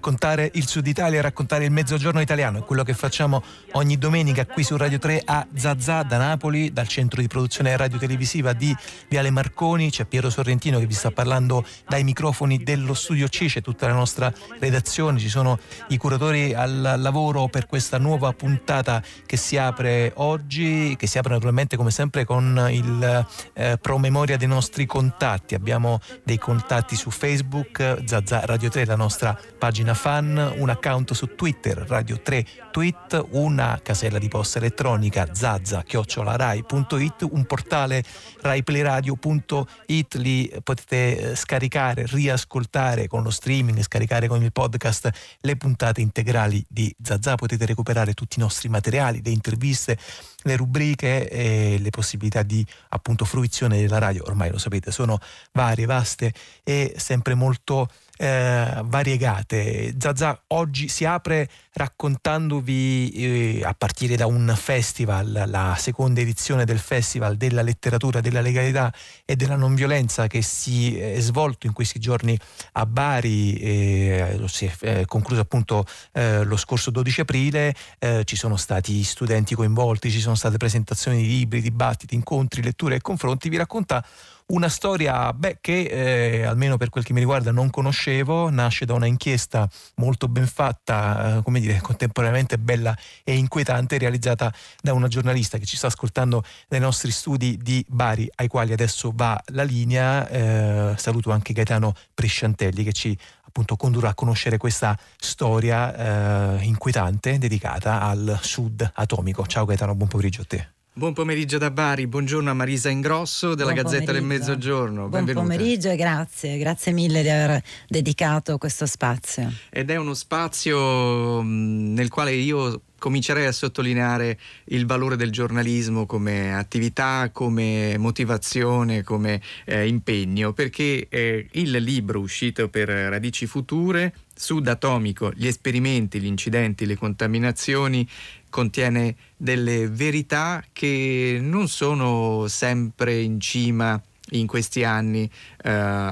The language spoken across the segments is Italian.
raccontare il Sud Italia, raccontare il mezzogiorno italiano, è quello che facciamo ogni domenica qui su Radio 3 a Zazà da Napoli, dal centro di produzione radio-televisiva di Viale Marconi, c'è Piero Sorrentino che vi sta parlando dai microfoni dello studio C, c'è tutta la nostra redazione, ci sono i curatori al lavoro per questa nuova puntata che si apre oggi, che si apre naturalmente come sempre con il eh, promemoria dei nostri contatti, abbiamo dei contatti su Facebook, Zazà Radio 3 la nostra pagina fan, un account su Twitter, Radio 3 Tweet, una casella di posta elettronica zazza-rai.it, un portale raiplayradio.it, lì potete eh, scaricare, riascoltare con lo streaming, scaricare con il podcast le puntate integrali di Zazà, potete recuperare tutti i nostri materiali, le interviste, le rubriche e le possibilità di appunto fruizione della radio, ormai lo sapete, sono varie, vaste e sempre molto eh, variegate. Zazà oggi si apre raccontandovi eh, a partire da un festival, la seconda edizione del Festival della letteratura, della legalità e della non violenza che si è svolto in questi giorni a Bari, eh, si è eh, concluso appunto eh, lo scorso 12 aprile, eh, ci sono stati studenti coinvolti, ci sono state presentazioni di libri, dibattiti, incontri, letture e confronti, vi racconta una storia beh, che eh, almeno per quel che mi riguarda non conoscevo, nasce da una inchiesta molto ben fatta, eh, come dire, contemporaneamente bella e inquietante, realizzata da una giornalista che ci sta ascoltando nei nostri studi di Bari, ai quali adesso va la linea. Eh, saluto anche Gaetano Presciantelli che ci appunto condurrà a conoscere questa storia eh, inquietante dedicata al sud atomico. Ciao Gaetano, buon pomeriggio a te. Buon pomeriggio da Bari, buongiorno a Marisa Ingrosso della Buon Gazzetta del Mezzogiorno. Buon Benvenuta. pomeriggio e grazie, grazie mille di aver dedicato questo spazio. Ed è uno spazio nel quale io comincerei a sottolineare il valore del giornalismo come attività, come motivazione, come eh, impegno, perché eh, il libro uscito per Radici Future, Sud Atomico, gli esperimenti, gli incidenti, le contaminazioni, contiene delle verità che non sono sempre in cima in questi anni eh,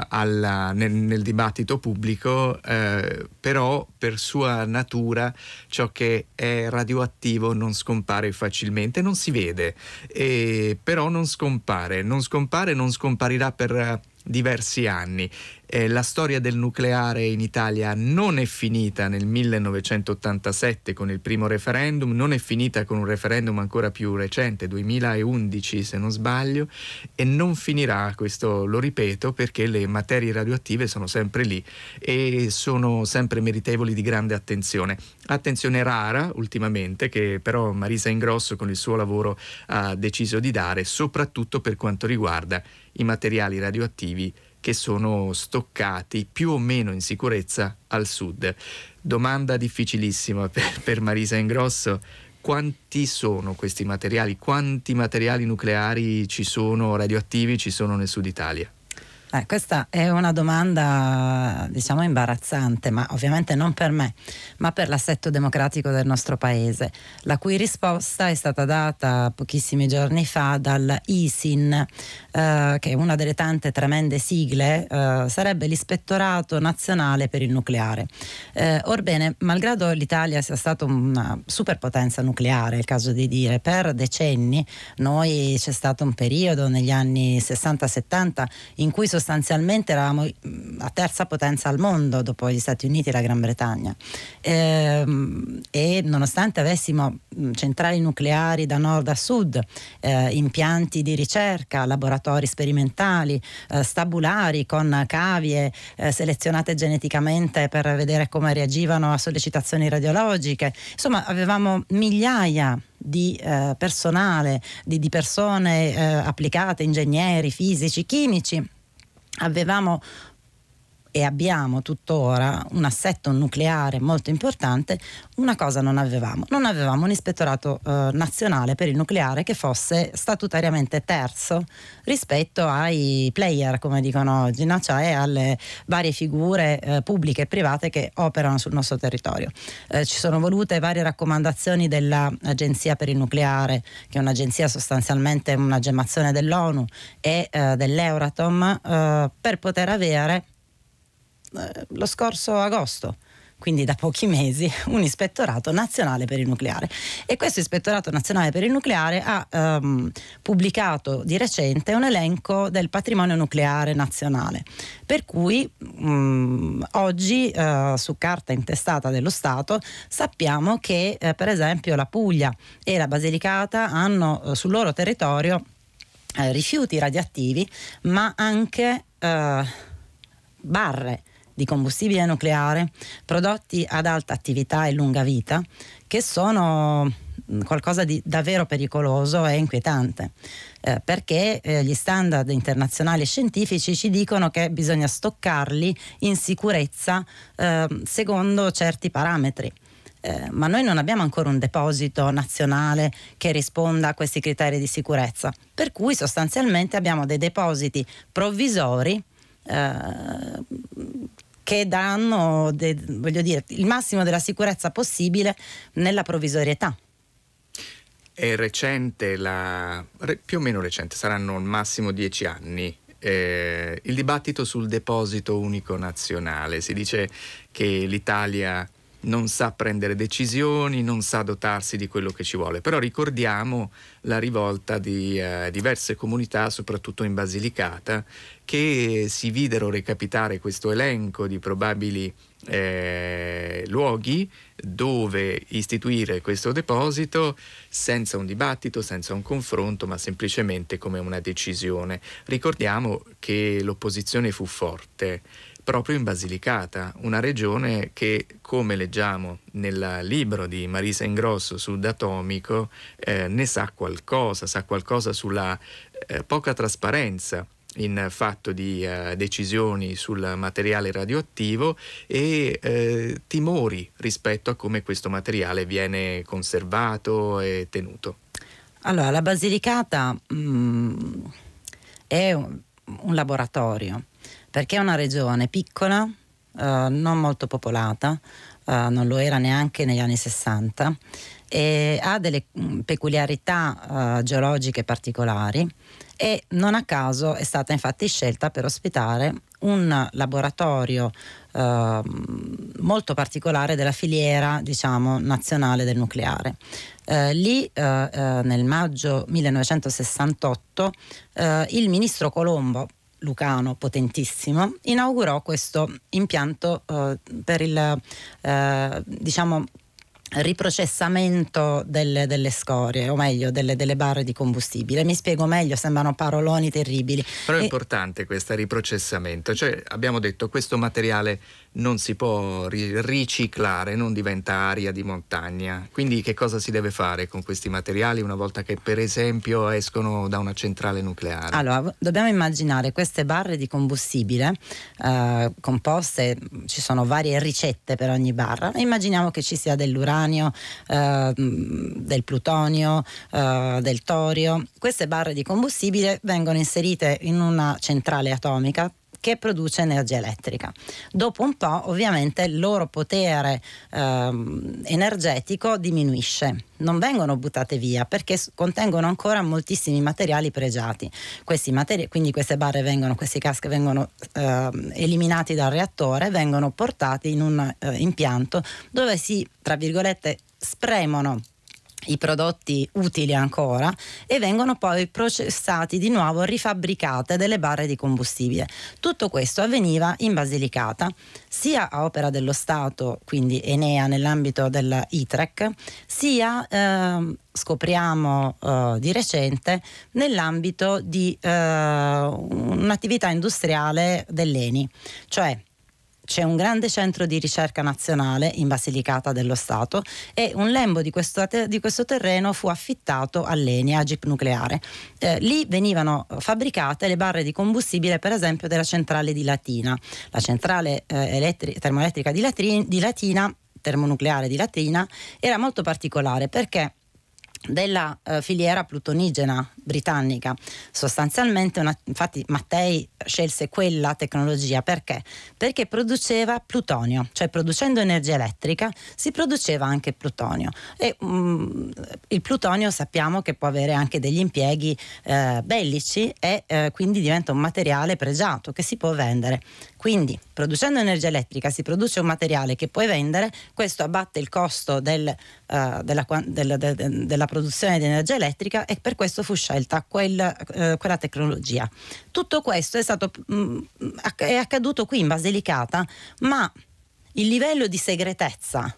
alla, nel, nel, dibattito pubblico, eh, però per sua natura ciò che è radioattivo non scompare facilmente, non si vede, e, però non scompare, non scompare, non scomparirà per diversi anni eh, la storia del nucleare in Italia non è finita nel 1987 con il primo referendum, non è finita con un referendum ancora più recente, 2011 se non sbaglio, e non finirà, questo lo ripeto, perché le materie radioattive sono sempre lì e sono sempre meritevoli di grande attenzione. Attenzione rara ultimamente, che però Marisa Ingrosso con il suo lavoro ha deciso di dare, soprattutto per quanto riguarda i materiali radioattivi che sono stoccati più o meno in sicurezza al sud. Domanda difficilissima per, per Marisa Ingrosso. Quanti sono questi materiali? Quanti materiali nucleari ci sono radioattivi ci sono nel sud Italia? Eh, questa è una domanda diciamo imbarazzante, ma ovviamente non per me, ma per l'assetto democratico del nostro paese, la cui risposta è stata data pochissimi giorni fa dal ISIN, eh, che è una delle tante tremende sigle, eh, sarebbe l'Ispettorato Nazionale per il Nucleare. Eh, orbene, malgrado l'Italia sia stata una superpotenza nucleare, è il caso di dire, per decenni, noi c'è stato un periodo negli anni 60-70 in cui sostanzialmente eravamo la terza potenza al mondo dopo gli Stati Uniti e la Gran Bretagna. Ehm, e nonostante avessimo centrali nucleari da nord a sud, eh, impianti di ricerca, laboratori sperimentali, eh, stabulari con cavie eh, selezionate geneticamente per vedere come reagivano a sollecitazioni radiologiche, insomma avevamo migliaia di eh, personale, di, di persone eh, applicate, ingegneri, fisici, chimici avevamo e abbiamo tuttora un assetto nucleare molto importante, una cosa non avevamo. Non avevamo un ispettorato eh, nazionale per il nucleare che fosse statutariamente terzo rispetto ai player, come dicono oggi, no? cioè alle varie figure eh, pubbliche e private che operano sul nostro territorio. Eh, ci sono volute varie raccomandazioni dell'Agenzia per il nucleare, che è un'agenzia sostanzialmente una gemmazione dell'ONU e eh, dell'Euratom, eh, per poter avere lo scorso agosto quindi da pochi mesi, un ispettorato nazionale per il nucleare. E questo ispettorato nazionale per il nucleare ha ehm, pubblicato di recente un elenco del patrimonio nucleare nazionale, per cui mh, mm, oggi eh, su carta intestata dello Stato sappiamo che eh, per esempio la Puglia e la Basilicata hanno eh, sul loro territorio eh, rifiuti radioattivi, ma anche eh, barre di combustibile nucleare prodotti ad alta attività e lunga vita che sono mm, qualcosa di davvero pericoloso e inquietante eh, perché eh, gli standard internazionali scientifici ci dicono che bisogna stoccarli in sicurezza eh, secondo certi parametri. Eh, ma noi non abbiamo ancora un deposito nazionale che risponda a questi criteri di sicurezza, per cui sostanzialmente abbiamo dei depositi provvisori eh, che danno de, dire, il massimo della sicurezza possibile nella provvisorietà. È recente, la, più o meno recente, saranno al massimo dieci anni, eh, il dibattito sul deposito unico nazionale. Si dice che l'Italia non sa prendere decisioni, non sa dotarsi di quello che ci vuole. Però ricordiamo la rivolta di eh, diverse comunità, soprattutto in Basilicata, che si videro recapitare questo elenco di probabili eh, luoghi dove istituire questo deposito senza un dibattito, senza un confronto, ma semplicemente come una decisione. Ricordiamo che l'opposizione fu forte proprio in Basilicata, una regione che, come leggiamo nel libro di Marisa Ingrosso sul datomico, eh, ne sa qualcosa, sa qualcosa sulla eh, poca trasparenza in fatto di uh, decisioni sul materiale radioattivo e eh, timori rispetto a come questo materiale viene conservato e tenuto. Allora, la Basilicata mh, mm, è un, un laboratorio perché è una regione piccola, uh, non molto popolata, uh, non lo era neanche negli anni 60 e ha delle mm, peculiarità uh, geologiche particolari e non a caso è stata infatti scelta per ospitare un laboratorio uh, molto particolare della filiera diciamo, nazionale del nucleare. Uh, lì uh, nel maggio 1968 il ministro Colombo Lucano potentissimo, inaugurò questo impianto eh, per il eh, diciamo riprocessamento delle, delle, scorie, o meglio delle, delle, barre di combustibile. Mi spiego meglio, sembrano paroloni terribili. Però è e... importante questo riprocessamento, cioè abbiamo detto questo materiale non si può ri- riciclare, non diventa aria di montagna. Quindi che cosa si deve fare con questi materiali una volta che per esempio escono da una centrale nucleare? Allora, dobbiamo immaginare queste barre di combustibile eh, composte, ci sono varie ricette per ogni barra, immaginiamo che ci sia dell'uranio, eh, del plutonio, eh, del torio. Queste barre di combustibile vengono inserite in una centrale atomica che produce energia elettrica. Dopo un po' ovviamente il loro potere ehm, energetico diminuisce, non vengono buttate via perché contengono ancora moltissimi materiali pregiati. Materi- quindi queste barre vengono, questi caschi vengono eh, eliminati dal reattore, vengono portati in un eh, impianto dove si, tra virgolette, spremono i prodotti utili ancora e vengono poi processati di nuovo, rifabbricate delle barre di combustibile. Tutto questo avveniva in Basilicata, sia a opera dello Stato, quindi Enea nell'ambito dell'ITREC, sia eh, scopriamo eh, di recente nell'ambito di eh, un'attività industriale dell'ENI, cioè c'è un grande centro di ricerca nazionale in Basilicata dello Stato e un lembo di questo, di questo terreno fu affittato all'ENI, Agip Nucleare. Eh, lì venivano fabbricate le barre di combustibile per esempio della centrale di Latina. La centrale eh, elettri- termoelettrica di, Latri- di Latina termonucleare di Latina era molto particolare perché della eh, filiera plutonigena britannica. Sostanzialmente, una, infatti Mattei scelse quella tecnologia perché? Perché produceva plutonio, cioè producendo energia elettrica si produceva anche plutonio e um, il plutonio sappiamo che può avere anche degli impieghi eh, bellici e eh, quindi diventa un materiale pregiato che si può vendere. Quindi producendo energia elettrica si produce un materiale che puoi vendere, questo abbatte il costo del, uh, della, del, de, de, della, produzione di energia elettrica e per questo fu scelta quel, uh, quella tecnologia. Tutto questo è, stato, mh, mm, è accaduto qui in Basilicata, ma il livello di segretezza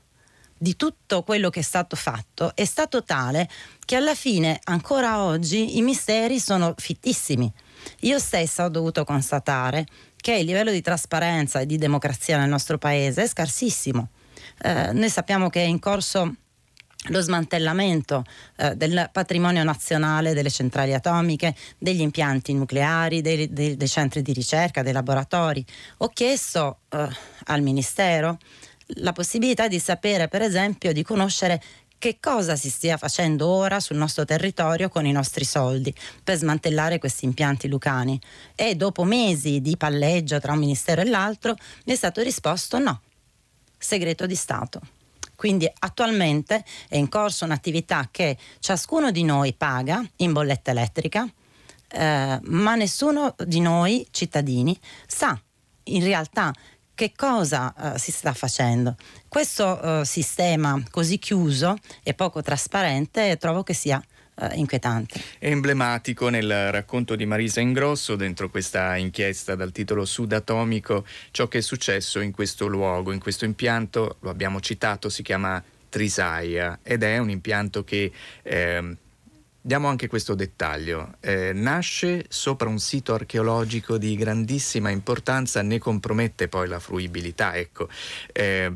di tutto quello che è stato fatto è stato tale che alla fine ancora oggi i misteri sono fittissimi. Io stessa ho dovuto constatare che il livello di trasparenza e di democrazia nel nostro paese è scarsissimo. Eh, noi sappiamo che è in corso lo smantellamento eh, del patrimonio nazionale delle centrali atomiche, degli impianti nucleari, dei, dei, dei centri di ricerca, dei laboratori. Ho chiesto eh, al Ministero la possibilità di sapere, per esempio, di conoscere che cosa si stia facendo ora sul nostro territorio con i nostri soldi per smantellare questi impianti lucani. E dopo mesi di palleggio tra un ministero e l'altro mi è stato risposto no, segreto di Stato. Quindi attualmente è in corso un'attività che ciascuno di noi paga in bolletta elettrica, eh, ma nessuno di noi cittadini sa in realtà che cosa uh, si sta facendo. Questo uh, sistema così chiuso e poco trasparente trovo che sia uh, inquietante. È emblematico nel racconto di Marisa Ingrosso, dentro questa inchiesta dal titolo Sud Atomico, ciò che è successo in questo luogo, in questo impianto, lo abbiamo citato, si chiama Trisaia ed è un impianto che... Eh, Diamo anche questo dettaglio. Eh, nasce sopra un sito archeologico di grandissima importanza, ne compromette poi la fruibilità. Ecco. Eh,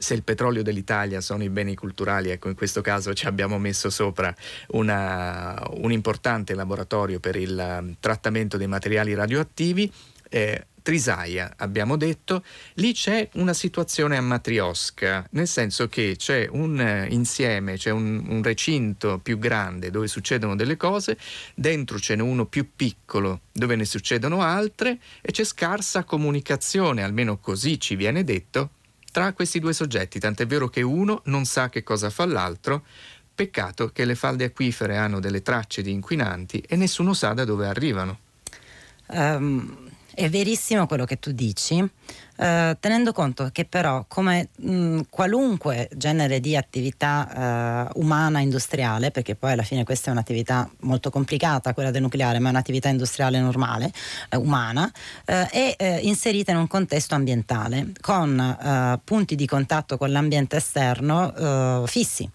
se il petrolio dell'Italia sono i beni culturali, ecco in questo caso ci abbiamo messo sopra una, un importante laboratorio per il um, trattamento dei materiali radioattivi. Eh, Trisaia, abbiamo detto, lì c'è una situazione a matriosca, nel senso che c'è un eh, insieme, c'è un, un, recinto più grande dove succedono delle cose, dentro ce n'è uno più piccolo dove ne succedono altre e c'è scarsa comunicazione, almeno così ci viene detto, tra questi due soggetti, tant'è vero che uno non sa che cosa fa l'altro, peccato che le falde acquifere hanno delle tracce di inquinanti e nessuno sa da dove arrivano. Um è verissimo quello che tu dici, eh, tenendo conto che però come mh, qualunque genere di attività eh, umana industriale, perché poi alla fine questa è un'attività molto complicata, quella del nucleare, ma è un'attività industriale normale, eh, umana, eh, è eh, inserita in un contesto ambientale con eh, punti di contatto con l'ambiente esterno fissi.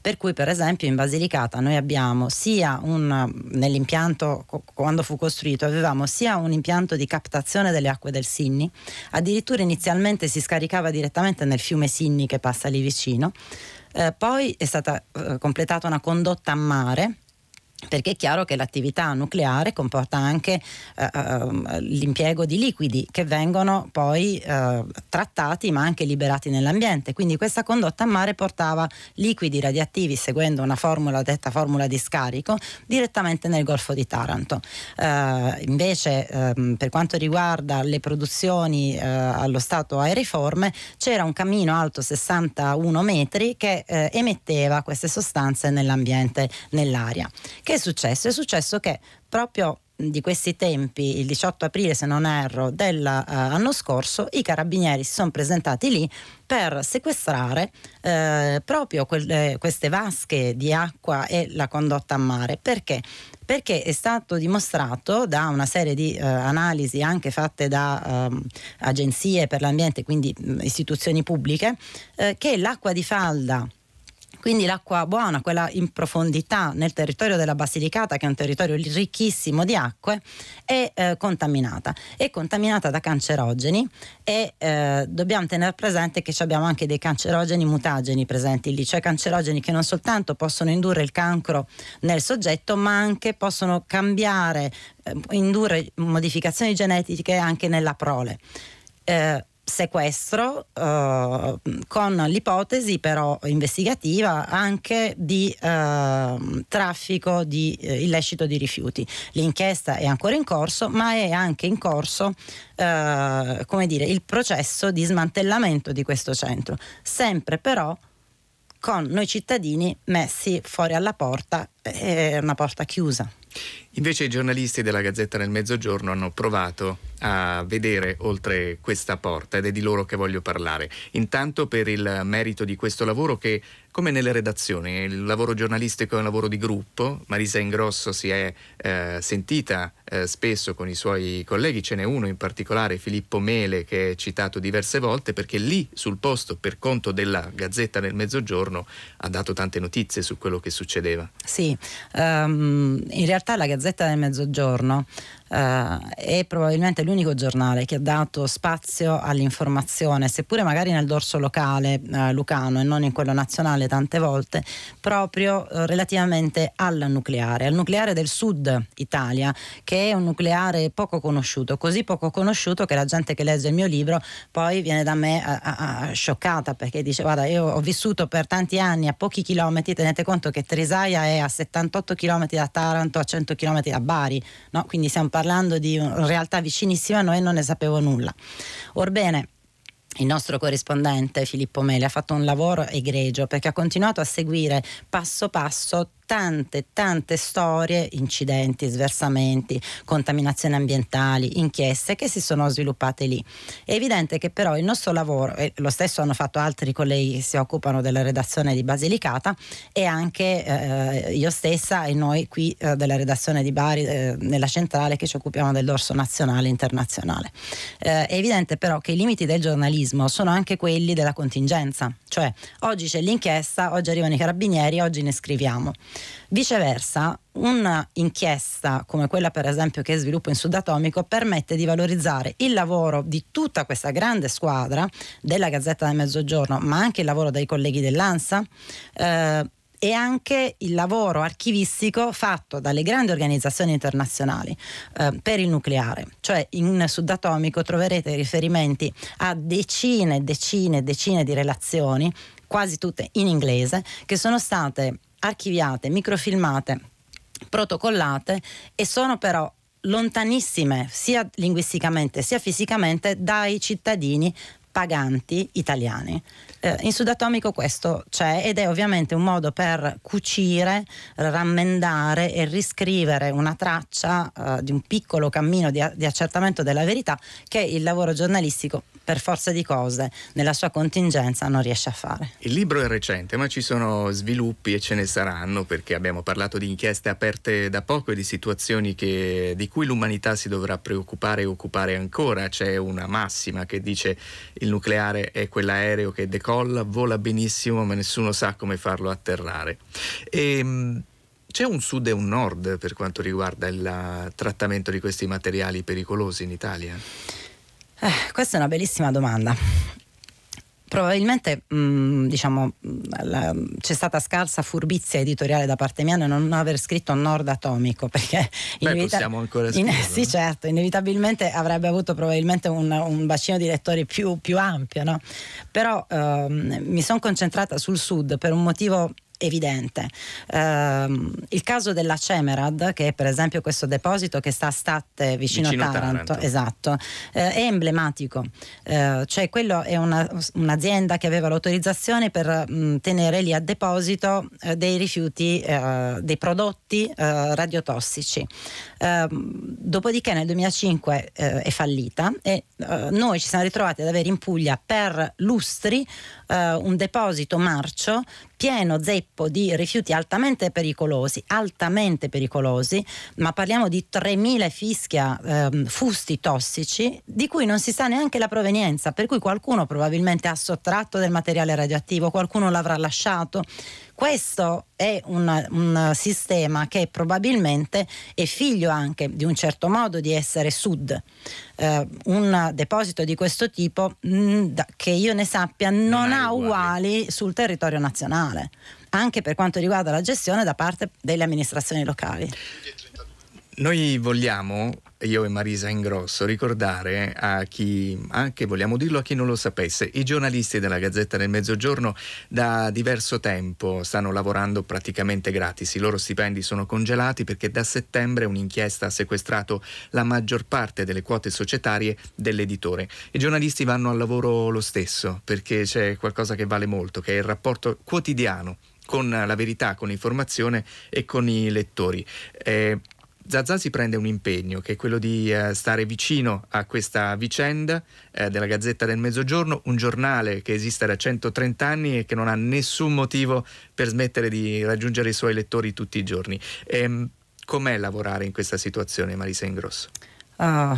Per cui, per esempio, in Basilicata noi abbiamo sia un, nell'impianto, quando fu costruito, avevamo sia un impianto di captazione delle acque del Sinni, addirittura inizialmente si scaricava direttamente nel fiume Sinni che passa lì vicino, eh, poi è stata eh, completata una condotta a mare perché è chiaro che l'attività nucleare comporta anche eh, ehm, l'impiego di liquidi che vengono poi eh, trattati ma anche liberati nell'ambiente. Quindi questa condotta a mare portava liquidi radioattivi seguendo una formula detta formula di scarico direttamente nel Golfo di Taranto. Eh, invece ehm, per quanto riguarda le produzioni eh, allo stato aeriforme c'era un cammino alto 61 metri che eh, emetteva queste sostanze nell'ambiente, nell'aria che è successo? È successo che proprio di questi tempi, il 18 aprile se non erro dell'anno uh, scorso, i carabinieri si sono presentati lì per sequestrare eh, proprio quelle, queste vasche di acqua e la condotta a mare. Perché? Perché è stato dimostrato da una serie di uh, analisi anche fatte da um, agenzie per l'ambiente, quindi istituzioni pubbliche, uh, che l'acqua di falda quindi l'acqua buona, quella in profondità nel territorio della Basilicata, che è un territorio ricchissimo di acque, è eh, contaminata. È contaminata da cancerogeni e eh, dobbiamo tenere presente che abbiamo anche dei cancerogeni mutageni presenti lì, cioè cancerogeni che non soltanto possono indurre il cancro nel soggetto, ma anche possono cambiare, eh, indurre modificazioni genetiche anche nella prole. Eh, sequestro eh, con l'ipotesi però investigativa anche di eh, traffico di eh, illecito di rifiuti. L'inchiesta è ancora in corso, ma è anche in corso eh, come dire, il processo di smantellamento di questo centro, sempre però con noi cittadini messi fuori alla porta, è una porta chiusa. Invece i giornalisti della Gazzetta del Mezzogiorno hanno provato a vedere oltre questa porta ed è di loro che voglio parlare. Intanto per il merito di questo lavoro che, come nelle redazioni, il lavoro giornalistico è un lavoro di gruppo. Marisa Ingrosso si è eh, sentita eh, spesso con i suoi colleghi, ce n'è uno in particolare, Filippo Mele, che è citato diverse volte perché lì sul posto, per conto della Gazzetta del Mezzogiorno, ha dato tante notizie su quello che succedeva. Sì, um, in realtà la Gazzetta del Mezzogiorno Uh, è probabilmente l'unico giornale che ha dato spazio all'informazione, seppure magari nel dorso locale uh, lucano e non in quello nazionale tante volte, proprio uh, relativamente al nucleare, al nucleare del sud Italia, che è un nucleare poco conosciuto, così poco conosciuto che la gente che legge il mio libro poi viene da me scioccata perché dice guarda io ho vissuto per tanti anni a pochi chilometri, tenete conto che Trisaia è a 78 chilometri da Taranto, a 100 chilometri da Bari, no? quindi siamo parlando di una realtà vicinissima a noi non ne sapevo nulla. Orbene, il nostro corrispondente Filippo Mele ha fatto un lavoro egregio perché ha continuato a seguire passo passo tante, tante storie, incidenti, sversamenti, contaminazioni ambientali, inchieste che si sono sviluppate lì. È evidente che però il nostro lavoro, e lo stesso hanno fatto altri colleghi che si occupano della redazione di Basilicata e anche eh, io stessa e noi qui eh, della redazione di Bari, eh, nella centrale che ci occupiamo del dorso nazionale e internazionale. Eh, è evidente però che i limiti del giornalismo sono anche quelli della contingenza, cioè oggi c'è l'inchiesta, oggi arrivano i carabinieri, oggi ne scriviamo. Viceversa, un'inchiesta come quella per esempio che sviluppo in Sud Atomico permette di valorizzare il lavoro di tutta questa grande squadra della Gazzetta del Mezzogiorno, ma anche il lavoro dei colleghi dell'ANSA. Eh, e anche il lavoro archivistico fatto dalle grandi organizzazioni internazionali eh, per il nucleare. Cioè in Sud Atomico troverete riferimenti a decine e decine e decine di relazioni, quasi tutte in inglese, che sono state archiviate, microfilmate, protocollate e sono però lontanissime sia linguisticamente sia fisicamente dai cittadini paganti italiani. Eh, in Sudatomico questo c'è ed è ovviamente un modo per cucire, rammendare e riscrivere una traccia eh, di un piccolo cammino di, di accertamento della verità che il lavoro giornalistico per forza di cose nella sua contingenza non riesce a fare. Il libro è recente, ma ci sono sviluppi e ce ne saranno perché abbiamo parlato di inchieste aperte da poco e di situazioni che, di cui l'umanità si dovrà preoccupare e occupare ancora. C'è una massima che dice il nucleare è quell'aereo che decolla, vola benissimo, ma nessuno sa come farlo atterrare. E, ehm, c'è un sud e un nord per quanto riguarda il trattamento di questi materiali pericolosi in Italia? Eh, questa è una bellissima domanda. Probabilmente mh, mm, diciamo, la, c'è stata scarsa furbizia editoriale da parte mia nel non aver scritto Nord Atomico perché Beh, inevita- possiamo ancora scriverlo. In, sì certo, inevitabilmente avrebbe avuto probabilmente un, un bacino di lettori più, più ampio, no? però ehm, mi sono concentrata sul Sud per un motivo evidente. Uh, il caso della Cemerad, che è per esempio questo deposito che sta a Statte vicino, vicino a Taranto, Taranto. Esatto, uh, è emblematico. Uh, cioè quello è una, un'azienda che aveva l'autorizzazione per mh, tenere lì a deposito eh, dei rifiuti, dei prodotti radiotossici. Ehm, dopodiché nel 2005 è fallita e noi ci siamo ritrovati ad avere in Puglia per lustri un deposito marcio pieno zeppo di rifiuti altamente pericolosi, altamente pericolosi, ma parliamo di 3.000 fischia ehm, fusti tossici di cui non si sa neanche la provenienza, per cui qualcuno probabilmente ha sottratto del materiale radioattivo, qualcuno l'avrà lasciato. Questo è un, un, sistema che probabilmente è figlio anche di un certo modo di essere sud. Eh, un deposito di questo tipo, mh, mm, da, che io ne sappia, non, non ha uguali. uguali sul territorio nazionale, anche per quanto riguarda la gestione da parte delle amministrazioni locali. Noi vogliamo io e Marisa Ingrosso, ricordare a chi, anche vogliamo dirlo a chi non lo sapesse, i giornalisti della Gazzetta del Mezzogiorno da diverso tempo stanno lavorando praticamente gratis, i loro stipendi sono congelati perché da settembre un'inchiesta ha sequestrato la maggior parte delle quote societarie dell'editore. I giornalisti vanno al lavoro lo stesso perché c'è qualcosa che vale molto, che è il rapporto quotidiano con la verità, con l'informazione e con i lettori. Eh, Zazà si prende un impegno che è quello di eh, stare vicino a questa vicenda eh, della Gazzetta del Mezzogiorno, un giornale che esiste da 130 anni e che non ha nessun motivo per smettere di raggiungere i suoi lettori tutti i giorni. Eh, com'è lavorare in questa situazione, Marisa Ingrosso? Uh,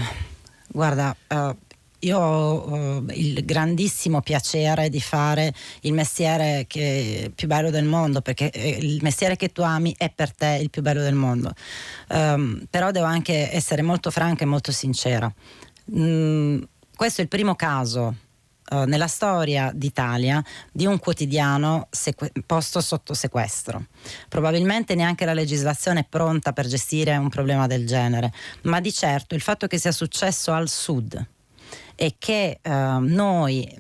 guarda, uh, io ho uh, il grandissimo piacere di fare il mestiere che, più bello del mondo, perché eh, il mestiere che tu ami è per te il più bello del mondo. Um, però devo anche essere molto franca e molto sincera. Mm, questo è il primo caso uh, nella storia d'Italia di un quotidiano sequ- posto sotto sequestro. Probabilmente neanche la legislazione è pronta per gestire un problema del genere, ma di certo il fatto che sia successo al sud, e che uh, noi,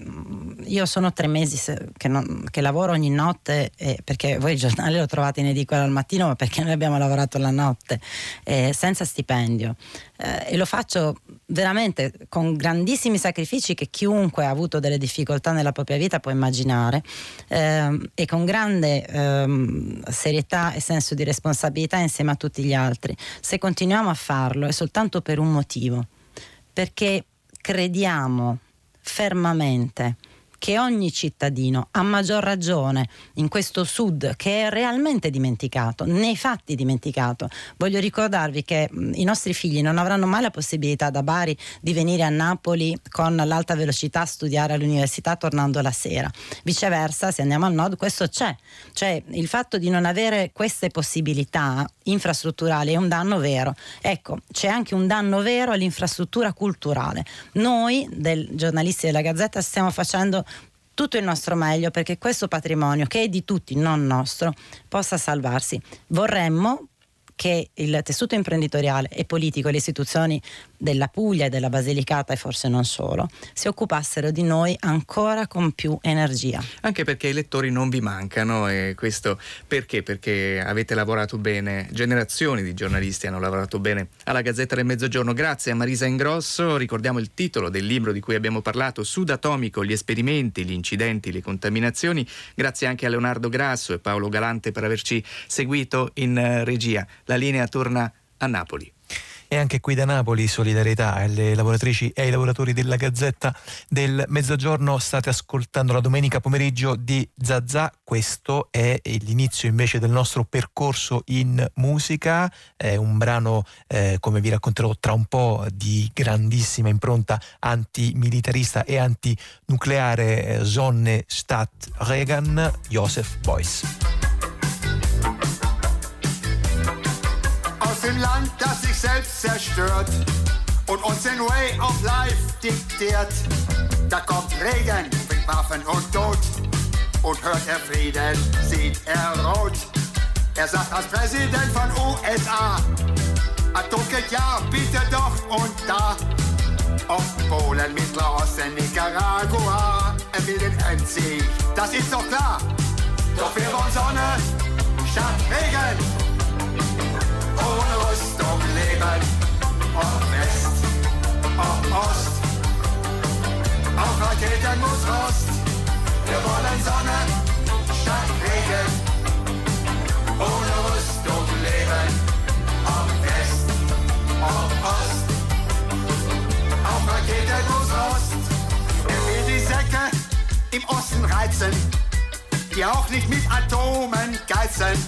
io sono tre mesi che, non, che lavoro ogni notte eh, perché voi il giornale lo trovate in edicola al mattino ma perché noi abbiamo lavorato la notte eh, senza stipendio eh, e lo faccio veramente con grandissimi sacrifici che chiunque ha avuto delle difficoltà nella propria vita può immaginare ehm, e con grande ehm, serietà e senso di responsabilità insieme a tutti gli altri. Se continuiamo a farlo è soltanto per un motivo, perché crediamo fermamente che ogni cittadino, a maggior ragione in questo sud che è realmente dimenticato, nei fatti dimenticato. Voglio ricordarvi che i nostri figli non avranno mai la possibilità da Bari di venire a Napoli con l'alta velocità a studiare all'università tornando la sera. Viceversa, se andiamo al nord, questo c'è. Cioè il fatto di non avere queste possibilità infrastrutturali è un danno vero. Ecco, c'è anche un danno vero all'infrastruttura culturale. Noi, del, giornalisti della Gazzetta, stiamo facendo tutto il nostro meglio perché questo patrimonio, che è di tutti, non nostro, possa salvarsi. Vorremmo che il tessuto imprenditoriale e politico e le istituzioni della Puglia e della Basilicata e forse non solo si occupassero di noi ancora con più energia. Anche perché i lettori non vi mancano e questo perché? Perché avete lavorato bene, generazioni di giornalisti hanno lavorato bene alla Gazzetta del Mezzogiorno. Grazie a Marisa Ingrosso, ricordiamo il titolo del libro di cui abbiamo parlato, Sud Atomico, gli esperimenti, gli incidenti, le contaminazioni. Grazie anche a Leonardo Grasso e Paolo Galante per averci seguito in eh, regia. La linea torna a Napoli. E anche qui da Napoli solidarietà alle lavoratrici e ai lavoratori della Gazzetta del Mezzogiorno. State ascoltando la domenica pomeriggio di Zazà. Questo è l'inizio invece del nostro percorso in musica. È un brano, eh, come vi racconterò tra un po', di grandissima impronta antimilitarista e antinucleare. Eh, Sonne Stadt Reagan, Joseph Beuys. Dem Land, das sich selbst zerstört und uns den Way of Life diktiert. Da kommt Regen, bringt Waffen und Tod und hört er Frieden, sieht er rot. Er sagt als Präsident von USA, Atomkrieg ja, bitte doch und da. Ob Polen, Mittelosten, Nicaragua, er will den Endsieg, das ist doch klar. Doch wir wollen Sonne statt Regen ohne Rüstung leben. Ob West, ob Ost, auf Raketen muss Rost. Wir wollen Sonne statt Regen, ohne Rüstung leben. Ob West, ob Ost, auf Raketen muss Rost. Er will die Säcke im Osten reizen, die auch nicht mit Atomen geizeln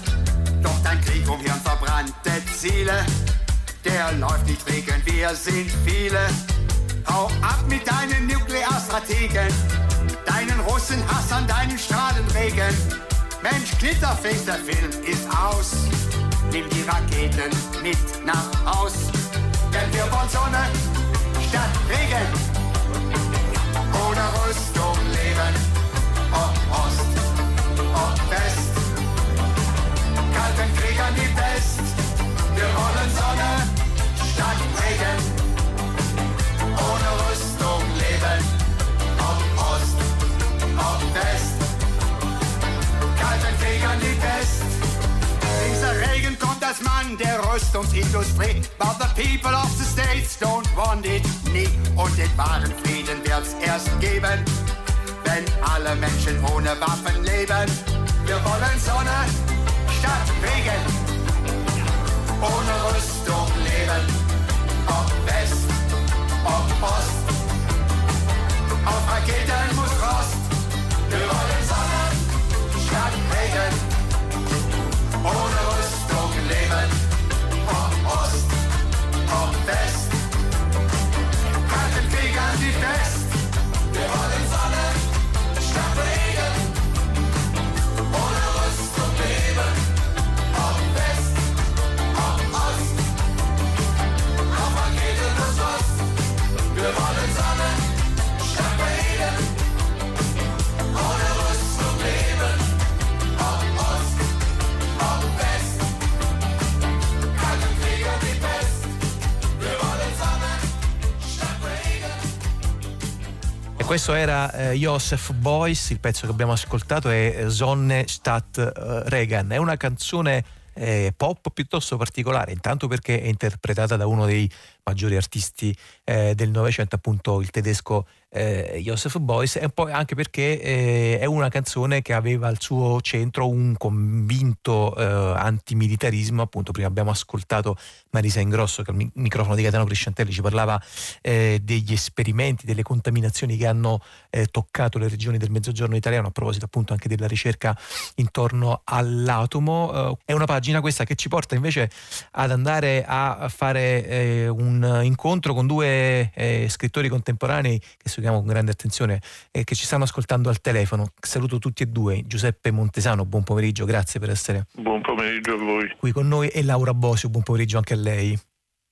doch dein Krieg um hirnverbrannte Ziele, der läuft nicht wegen, wir sind viele. Hau ab mit deinen Nuklearstrategen, deinen Russenhass an deinen Strahlenregen. Mensch, Knitterfest, der Film ist aus. Nimm die Raketen mit nach Haus, denn wir wollen Sonne statt Regen. Ohne Rüstung sicher die West. Wir wollen Sonne statt Regen. Ohne Rüstung leben. Ob Ost, ob West. Kalten Krieg an die Fest. Dieser Regen kommt als Mann der Rüstungsindustrie. But the people of the States don't want it nie. Und den wahren Frieden wird's erst geben, wenn alle Menschen ohne Waffen leben. Wir wollen Sonne statt Regen, ohne Rüstung leben. Ob West, ob Ost, auf Raketen muss Rost. Wir wollen Sonne statt Regen, ohne Wir wollen Sonne statt Regen, ohne Rüstung leben. Ob Ost, ob West, kalten Kriegern die Pest. Wir wollen Sonne statt. E questo era eh, Joseph Beuys, il pezzo che abbiamo ascoltato è Sonne statt eh, Reagan. È una canzone eh, pop piuttosto particolare, intanto perché è interpretata da uno dei maggiori artisti eh, del Novecento, appunto il tedesco eh, Joseph Beuys, e poi anche perché eh, è una canzone che aveva al suo centro un convinto eh, antimilitarismo. Appunto, prima abbiamo ascoltato Marisa Ingrosso che al mi- microfono di Gaetano Crisciantelli ci parlava eh, degli esperimenti, delle contaminazioni che hanno eh, toccato le regioni del mezzogiorno italiano, a proposito appunto anche della ricerca intorno all'atomo. Eh, è una pagina questa che ci porta invece ad andare a fare un incontro con due scrittori contemporanei che seguiamo con grande attenzione e che ci stanno ascoltando al telefono. Saluto tutti e due, Giuseppe Montesano, buon pomeriggio, grazie per essere Buon pomeriggio a voi. qui con noi e Laura Bosio, buon pomeriggio anche a lei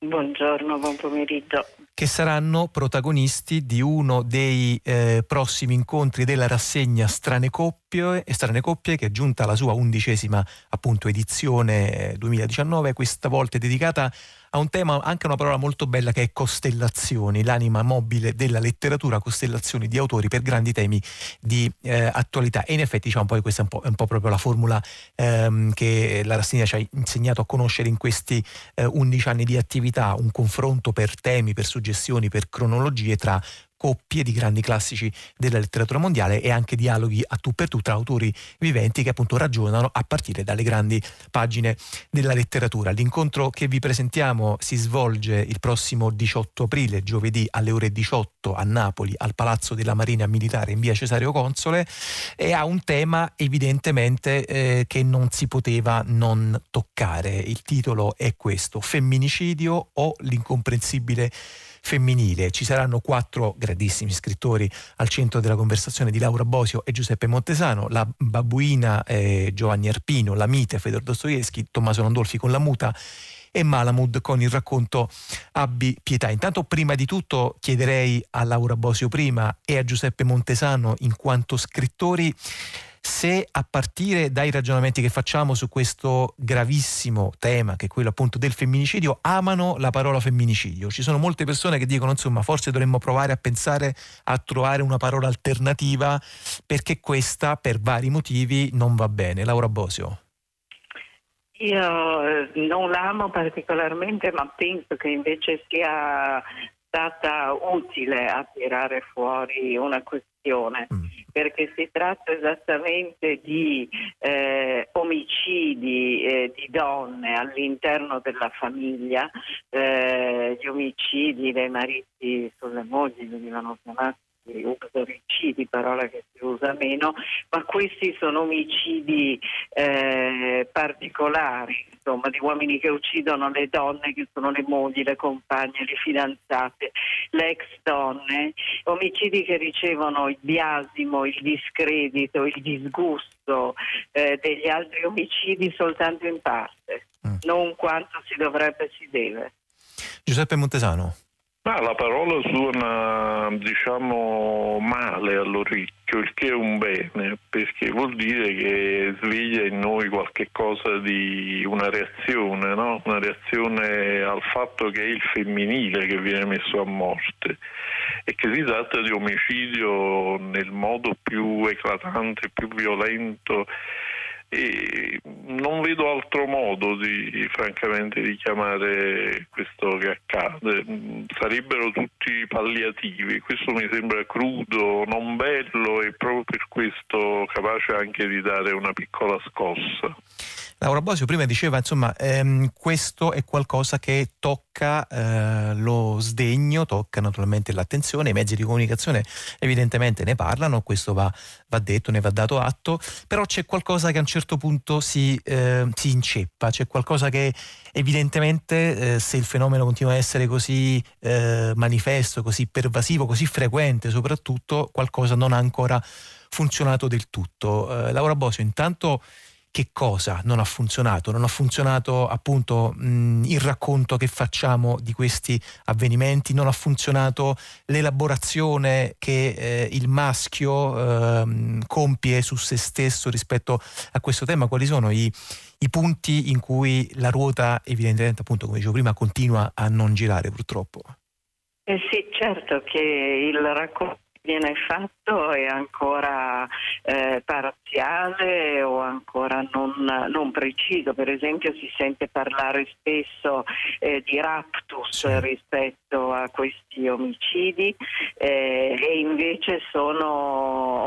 Buongiorno, buon pomeriggio. che saranno protagonisti di uno dei eh, prossimi incontri della rassegna Strane Coppie, e Strane Coppie che è giunta alla sua undicesima appunto edizione eh, 2019, questa volta è dedicata a un tema, anche una parola molto bella che è costellazioni, l'anima mobile della letteratura, costellazioni di autori per grandi temi di eh, attualità. E in effetti diciamo poi questa è un po', è un po' proprio la formula ehm, che la rassegna ci ha insegnato a conoscere in questi eh, 11 anni di attività, un confronto per temi, per suggestioni, per cronologie tra coppie di grandi classici della letteratura mondiale e anche dialoghi a tu per tu tra autori viventi che appunto ragionano a partire dalle grandi pagine della letteratura. L'incontro che vi presentiamo si svolge il prossimo 18 aprile, giovedì alle ore 18 a Napoli, al Palazzo della Marina Militare in via Cesario Console e ha un tema evidentemente eh, che non si poteva non toccare. Il titolo è questo, Femminicidio o l'incomprensibile femminile. Ci saranno quattro grandissimi scrittori al centro della conversazione di Laura Bosio e Giuseppe Montesano, la Babbuina eh, Giovanni Arpino, la Mite Fedor Dostoevsky, Tommaso Landolfi con la muta e Malamud con il racconto Abbi pietà. Intanto prima di tutto chiederei a Laura Bosio prima e a Giuseppe Montesano in quanto scrittori se a partire dai ragionamenti che facciamo su questo gravissimo tema, che è quello appunto del femminicidio, amano la parola femminicidio. Ci sono molte persone che dicono, insomma, forse dovremmo provare a pensare a trovare una parola alternativa perché questa, per vari motivi, non va bene. Laura Bosio. Io eh, non l'amo particolarmente, ma penso che invece sia stata utile a tirare fuori una questione, Mm. perché si tratta esattamente di eh, omicidi eh, di donne all'interno della famiglia, eh, gli omicidi dei mariti sulle mogli venivano chiamati uxoricidi, parola che si usa meno, ma questi sono omicidi eh, particolari, insomma, di uomini che uccidono le donne che sono le mogli, le compagne, le fidanzate, le ex donne, omicidi che ricevono il biasimo, il discredito, il disgusto eh, degli altri omicidi soltanto in parte, Mm. non quanto si dovrebbe e si deve. Giuseppe Montesano. Ma la parola suona, diciamo, male all'orecchio, il che è un bene, perché vuol dire che sveglia in noi qualche cosa di una reazione, no? Una reazione al fatto che è il femminile che viene messo a morte e che si tratta di omicidio nel modo più eclatante, più violento e non vedo altro modo di, francamente di chiamare questo che accade. Sarebbero tutti palliativi, questo mi sembra crudo, non bello e proprio per questo capace anche di dare una piccola scossa. Laura Bosio prima diceva, insomma, ehm, questo è qualcosa che tocca eh, lo sdegno, tocca naturalmente l'attenzione, i mezzi di comunicazione evidentemente ne parlano, questo va, va detto, ne va dato atto, però c'è qualcosa che a un certo punto si, eh, si inceppa, c'è qualcosa che evidentemente eh, se il fenomeno continua a essere così eh, manifesto, così pervasivo, così frequente soprattutto, qualcosa non ha ancora funzionato del tutto. Eh, Laura Bosio, intanto che cosa non ha funzionato? Non ha funzionato appunto mh, il racconto che facciamo di questi avvenimenti, non ha funzionato l'elaborazione che eh, il maschio eh, compie su se stesso rispetto a questo tema. Quali sono i, i punti in cui la ruota evidentemente appunto come dicevo prima continua a non girare purtroppo? Eh sì, certo che il racconto viene fatto è ancora eh, parziale o ancora non, non, preciso. Per esempio si sente parlare spesso eh, di raptus sì. rispetto a questi omicidi eh, e invece sono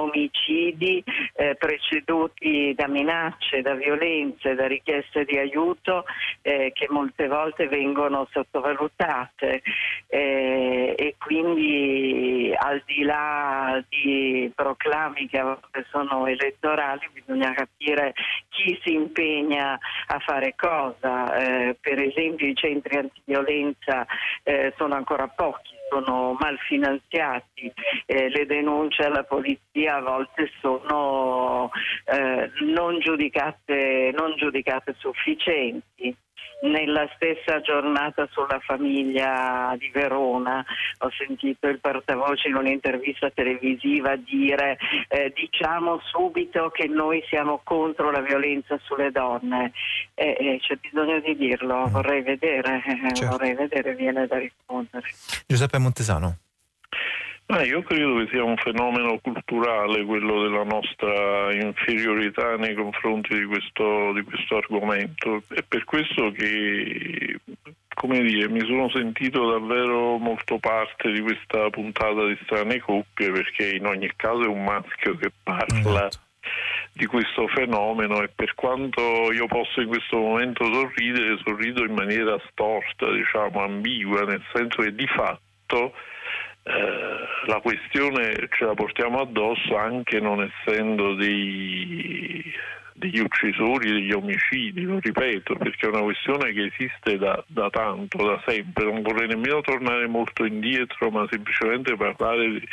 omicidi eh, preceduti da minacce, da violenze, da richieste di aiuto eh, che molte volte vengono sottovalutate eh, e quindi al di là di proclami che a volte sono elettorali bisogna capire chi si impegna a fare cosa. Eh, per esempio i centri antiviolenza eh, sono ancora pochi sono mal finanziati, eh, le denunce alla polizia a volte sono eh, non, giudicate, non giudicate sufficienti nella stessa giornata sulla famiglia di Verona ho sentito il portavoce in un'intervista televisiva dire eh, diciamo subito che noi siamo contro la violenza sulle donne eh, eh, c'è bisogno di dirlo, vorrei vedere, eh, certo. vorrei vedere, viene da rispondere. Giuseppe Montesano. Ah, io credo che sia un fenomeno culturale quello della nostra inferiorità nei confronti di questo, di questo argomento. È per questo che come dire, mi sono sentito davvero molto parte di questa puntata di strane coppie perché in ogni caso è un maschio che parla esatto. di questo fenomeno e per quanto io possa in questo momento sorridere, sorrido in maniera storta, diciamo ambigua, nel senso che di fatto eh, la questione ce la portiamo addosso anche non essendo dei, degli uccisori, degli omicidi, lo ripeto, perché è una questione che esiste da, da, tanto, da sempre. Non vorrei nemmeno tornare molto indietro, ma semplicemente parlare di,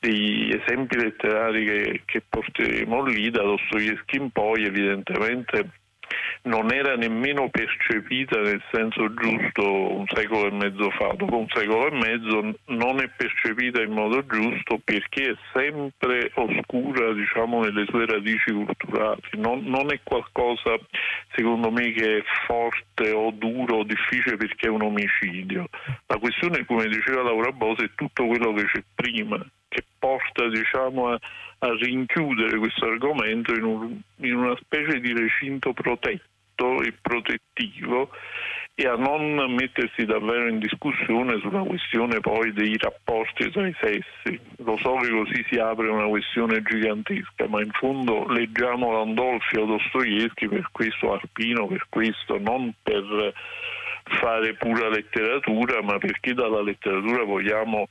degli esempi letterari che, che porteremo lì, da Dostoevsky in poi, evidentemente non era nemmeno percepita nel senso giusto un secolo e mezzo fa. Dopo un secolo e mezzo non è percepita in modo giusto perché è sempre oscura diciamo, nelle sue radici culturali. Non, non, è qualcosa secondo me che è forte o duro o difficile perché è un omicidio. La questione, come diceva Laura Bose, è tutto quello che c'è prima che porta diciamo, a, a, rinchiudere questo argomento in, un, in una specie di recinto protetto e protettivo e a non mettersi davvero in discussione sulla questione poi dei rapporti tra i sessi. Lo so che così si apre una questione gigantesca, ma in fondo leggiamo Landolfi o Dostoevsky per questo, Arpino per questo, non per fare pura letteratura, ma perché dalla letteratura vogliamo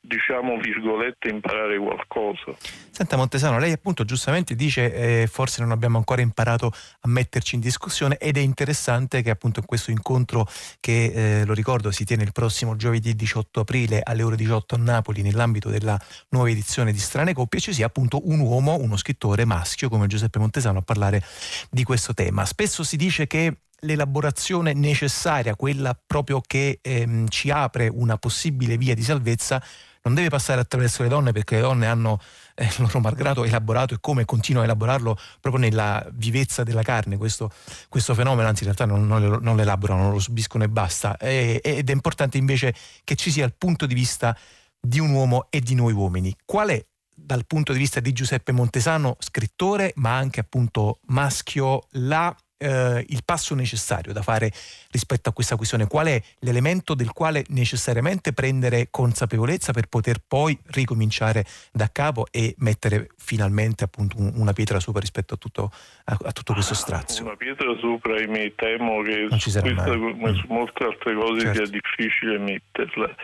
diciamo virgolette imparare qualcosa. Senta Montesano, lei appunto giustamente dice eh, forse non abbiamo ancora imparato a metterci in discussione ed è interessante che appunto in questo incontro che eh, lo ricordo si tiene il prossimo giovedì 18 aprile alle ore 18 a Napoli nell'ambito della nuova edizione di Strane Coppie ci sia appunto un uomo, uno scrittore maschio come Giuseppe Montesano a parlare di questo tema. Spesso si dice che l'elaborazione necessaria, quella proprio che ehm, ci apre una possibile via di salvezza, non deve passare attraverso le donne perché le donne hanno eh, loro malgrado elaborato e come continuano a elaborarlo proprio nella vivezza della carne questo, questo fenomeno, anzi in realtà non, non, non lo non lo subiscono e basta. E, ed è importante invece che ci sia il punto di vista di un uomo e di noi uomini. Qual è dal punto di vista di Giuseppe Montesano, scrittore, ma anche appunto maschio, la eh, il passo necessario da fare rispetto a questa questione? Qual è l'elemento del quale necessariamente prendere consapevolezza per poter poi ricominciare da capo e mettere finalmente appunto una pietra sopra rispetto a tutto, a, a tutto questo strazio? Una pietra sopra, ahimè, temo che Non ci questa, come su molte altre cose Certo. sia difficile metterla.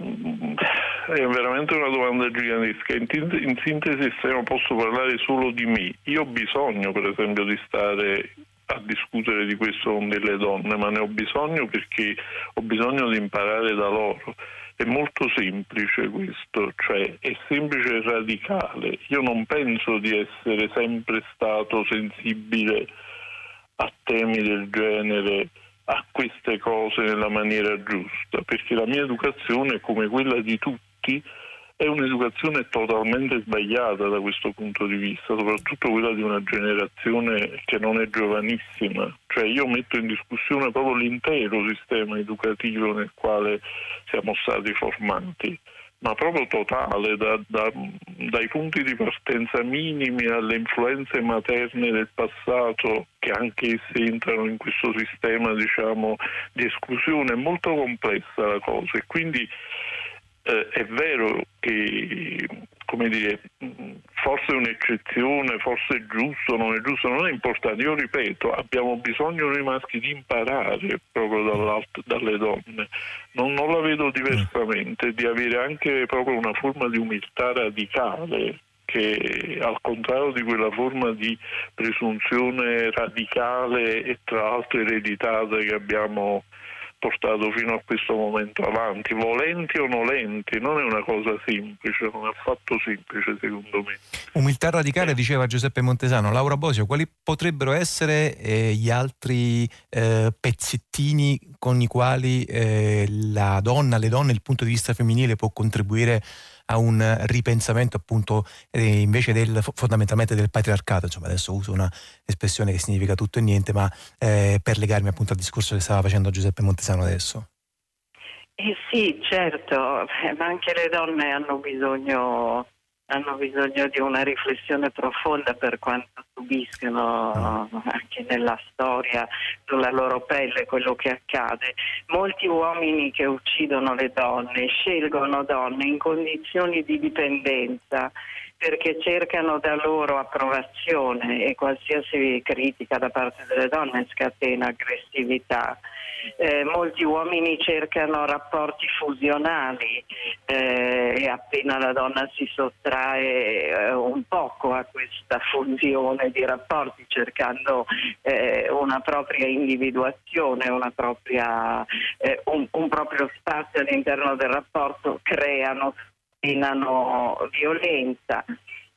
Mm, È veramente una domanda gigantesca. In, tin- in sintesi estrema posso parlare solo di me. Io ho bisogno, per esempio, di stare a discutere di questo con delle donne, ma ne ho bisogno perché ho bisogno di imparare da loro. È molto semplice questo, cioè è semplice e radicale. Io non penso di essere sempre stato sensibile a temi del genere, a queste cose nella maniera giusta, perché la mia educazione, come quella di tutti, è un'educazione totalmente sbagliata da questo punto di vista, soprattutto quella di una generazione che non è giovanissima. Cioè io metto in discussione proprio l'intero sistema educativo nel quale siamo stati formati ma proprio totale, da- da- dai punti di partenza minimi alle influenze materne del passato, che anche esse entrano in questo sistema diciamo, di esclusione, è molto complessa la cosa e quindi eh, è vero che come dire, forse è un'eccezione, forse è giusto, non è giusto, non è importante. Io ripeto, abbiamo bisogno noi maschi di imparare proprio dalle donne. Non, non la vedo diversamente, di avere anche proprio una forma di umiltà radicale che al contrario di quella forma di presunzione radicale e tra l'altro ereditata che abbiamo portato fino a questo momento avanti, volenti o nolenti, non è una cosa semplice, non è affatto semplice secondo me. Umiltà radicale, diceva Giuseppe Montesano. Laura Bosio, quali potrebbero essere eh, gli altri eh, pezzettini con i quali eh, la donna, le donne, il punto di vista femminile può contribuire a un ripensamento appunto eh, invece del, fondamentalmente del patriarcato, insomma adesso uso una espressione che significa tutto e niente, ma eh, per legarmi appunto al discorso che stava facendo Giuseppe Montesano adesso. Eh sì, certo, eh, ma anche le donne hanno bisogno, hanno bisogno di una riflessione profonda per quanto subiscono anche nella storia, sulla loro pelle quello che accade. Molti uomini che uccidono le donne scelgono donne in condizioni di dipendenza perché cercano da loro approvazione e qualsiasi critica da parte delle donne scatena aggressività. Eh, molti uomini cercano rapporti fusionali eh, e appena la donna si sottrae eh, un poco a questa fusione di rapporti cercando eh, una propria individuazione, una propria, eh, un, un proprio spazio all'interno del rapporto, creano, scatenano violenza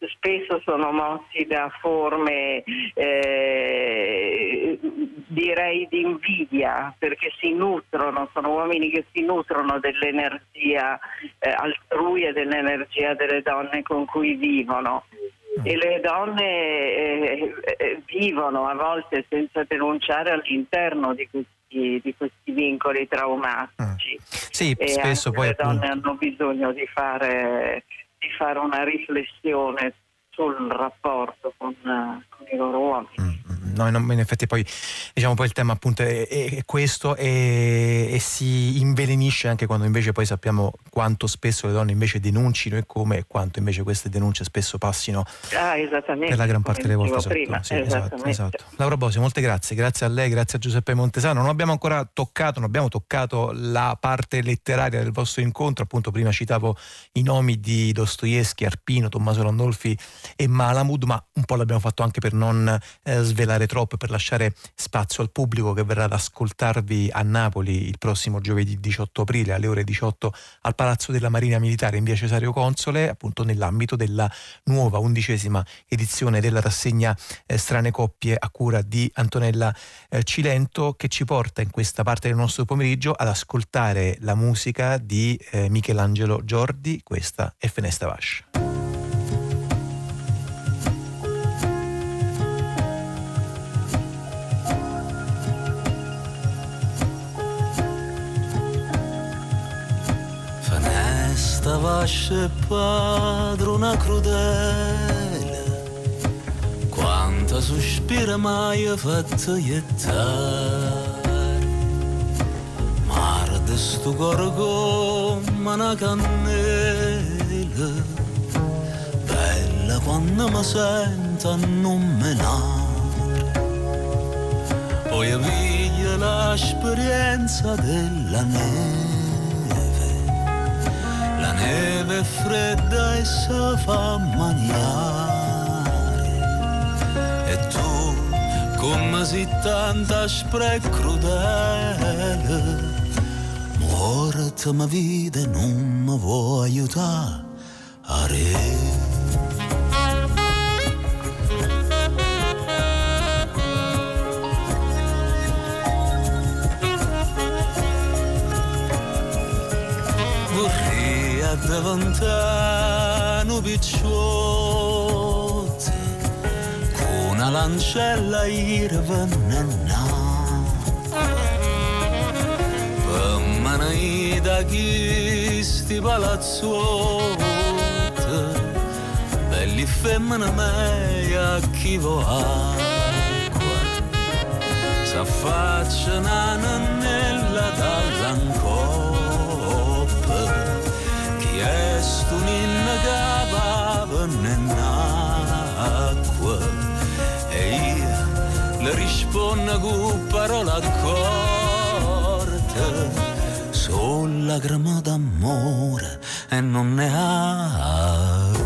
spesso sono mossi da forme eh, direi di invidia perché si nutrono, sono uomini che si nutrono dell'energia eh, altrui e dell'energia delle donne con cui vivono. E le donne eh, eh, vivono a volte senza denunciare all'interno di questi, di questi vincoli traumatici. Sì, E spesso poi le appunto... donne hanno bisogno di fare, di fare una riflessione sul rapporto con, eh, con i loro uomini. Mm, mm, No, in effetti poi diciamo poi il tema appunto è, è- questo e, e si invelenisce anche quando invece poi sappiamo quanto spesso le donne invece denuncino e come e quanto invece queste denunce spesso passino Ah, per la gran parte delle volte sotto. Sì, esatto, esatto. Laura Bosio, molte grazie, grazie a lei, grazie a Giuseppe Montesano. Non abbiamo ancora toccato, non abbiamo toccato la parte letteraria del vostro incontro, appunto prima citavo i nomi di Dostoevsky, Arpino, Tommaso Landolfi e Malamud, ma un po' l'abbiamo fatto anche per non eh, svelare troppo, per lasciare spazio al pubblico che verrà ad ascoltarvi a Napoli il prossimo giovedì 18 aprile alle ore 18 al Palazzo della Marina Militare in via Cesario Console, appunto nell'ambito della nuova undicesima edizione della rassegna eh, Strane Coppie a cura di Antonella eh, Cilento che ci porta in questa parte del nostro pomeriggio ad ascoltare la musica di eh, Michelangelo Giordi, questa è Fenesta Vascia. Lascia padrona crudele quanta sospira mai fatta iettare mare de sto corgo ma una cannella bella quando mi sento non menare poi via l'esperienza della neve la neve è fredda e si fa maniare e tu come si tanta spre crudele morta ma vide non mi vuoi aiutare. Vorrei diventare un picciotto con una lancella irvenenata per da chi sti palazzotti. Belli femmine meia chi vuoi acqua. S'affacciano nella dall'ancoppa stu n'innegava nell'acqua e io le rispondo con parola accorte sulla grama d'amore e non ne ha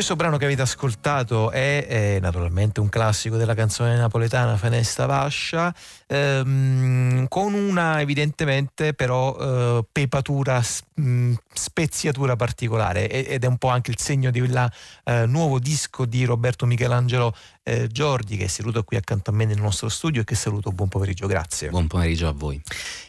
Questo brano che avete ascoltato è, è naturalmente un classico della canzone napoletana Fenesta Vascia, ehm, con una evidentemente però eh, pepatura, mh, speziatura particolare ed è un po' anche il segno di quel nuovo disco di Roberto Michelangelo eh, Giordi che è seduto qui accanto a me nel nostro studio e che saluto, buon pomeriggio, grazie. Buon pomeriggio a voi.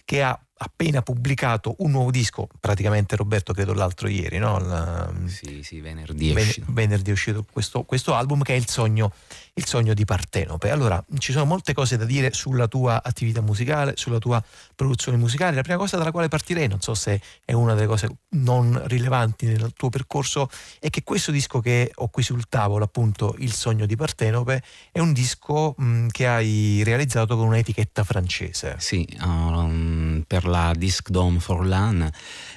che ha appena pubblicato un nuovo disco, praticamente Roberto credo l'altro ieri, no? La- Sì, sì, venerdì è Ven- uscito. venerdì è uscito questo, questo album che è il sogno, il sogno di Partenope. Allora, ci sono molte cose da dire sulla tua attività musicale, sulla tua produzione musicale. La prima cosa dalla quale partirei, non so se è una delle cose non rilevanti nel tuo percorso, è che questo disco che ho qui sul tavolo, appunto Il sogno di Partenope, è un disco mh, che hai realizzato con un'etichetta francese. Sì, um, per la Disc Dome for LAN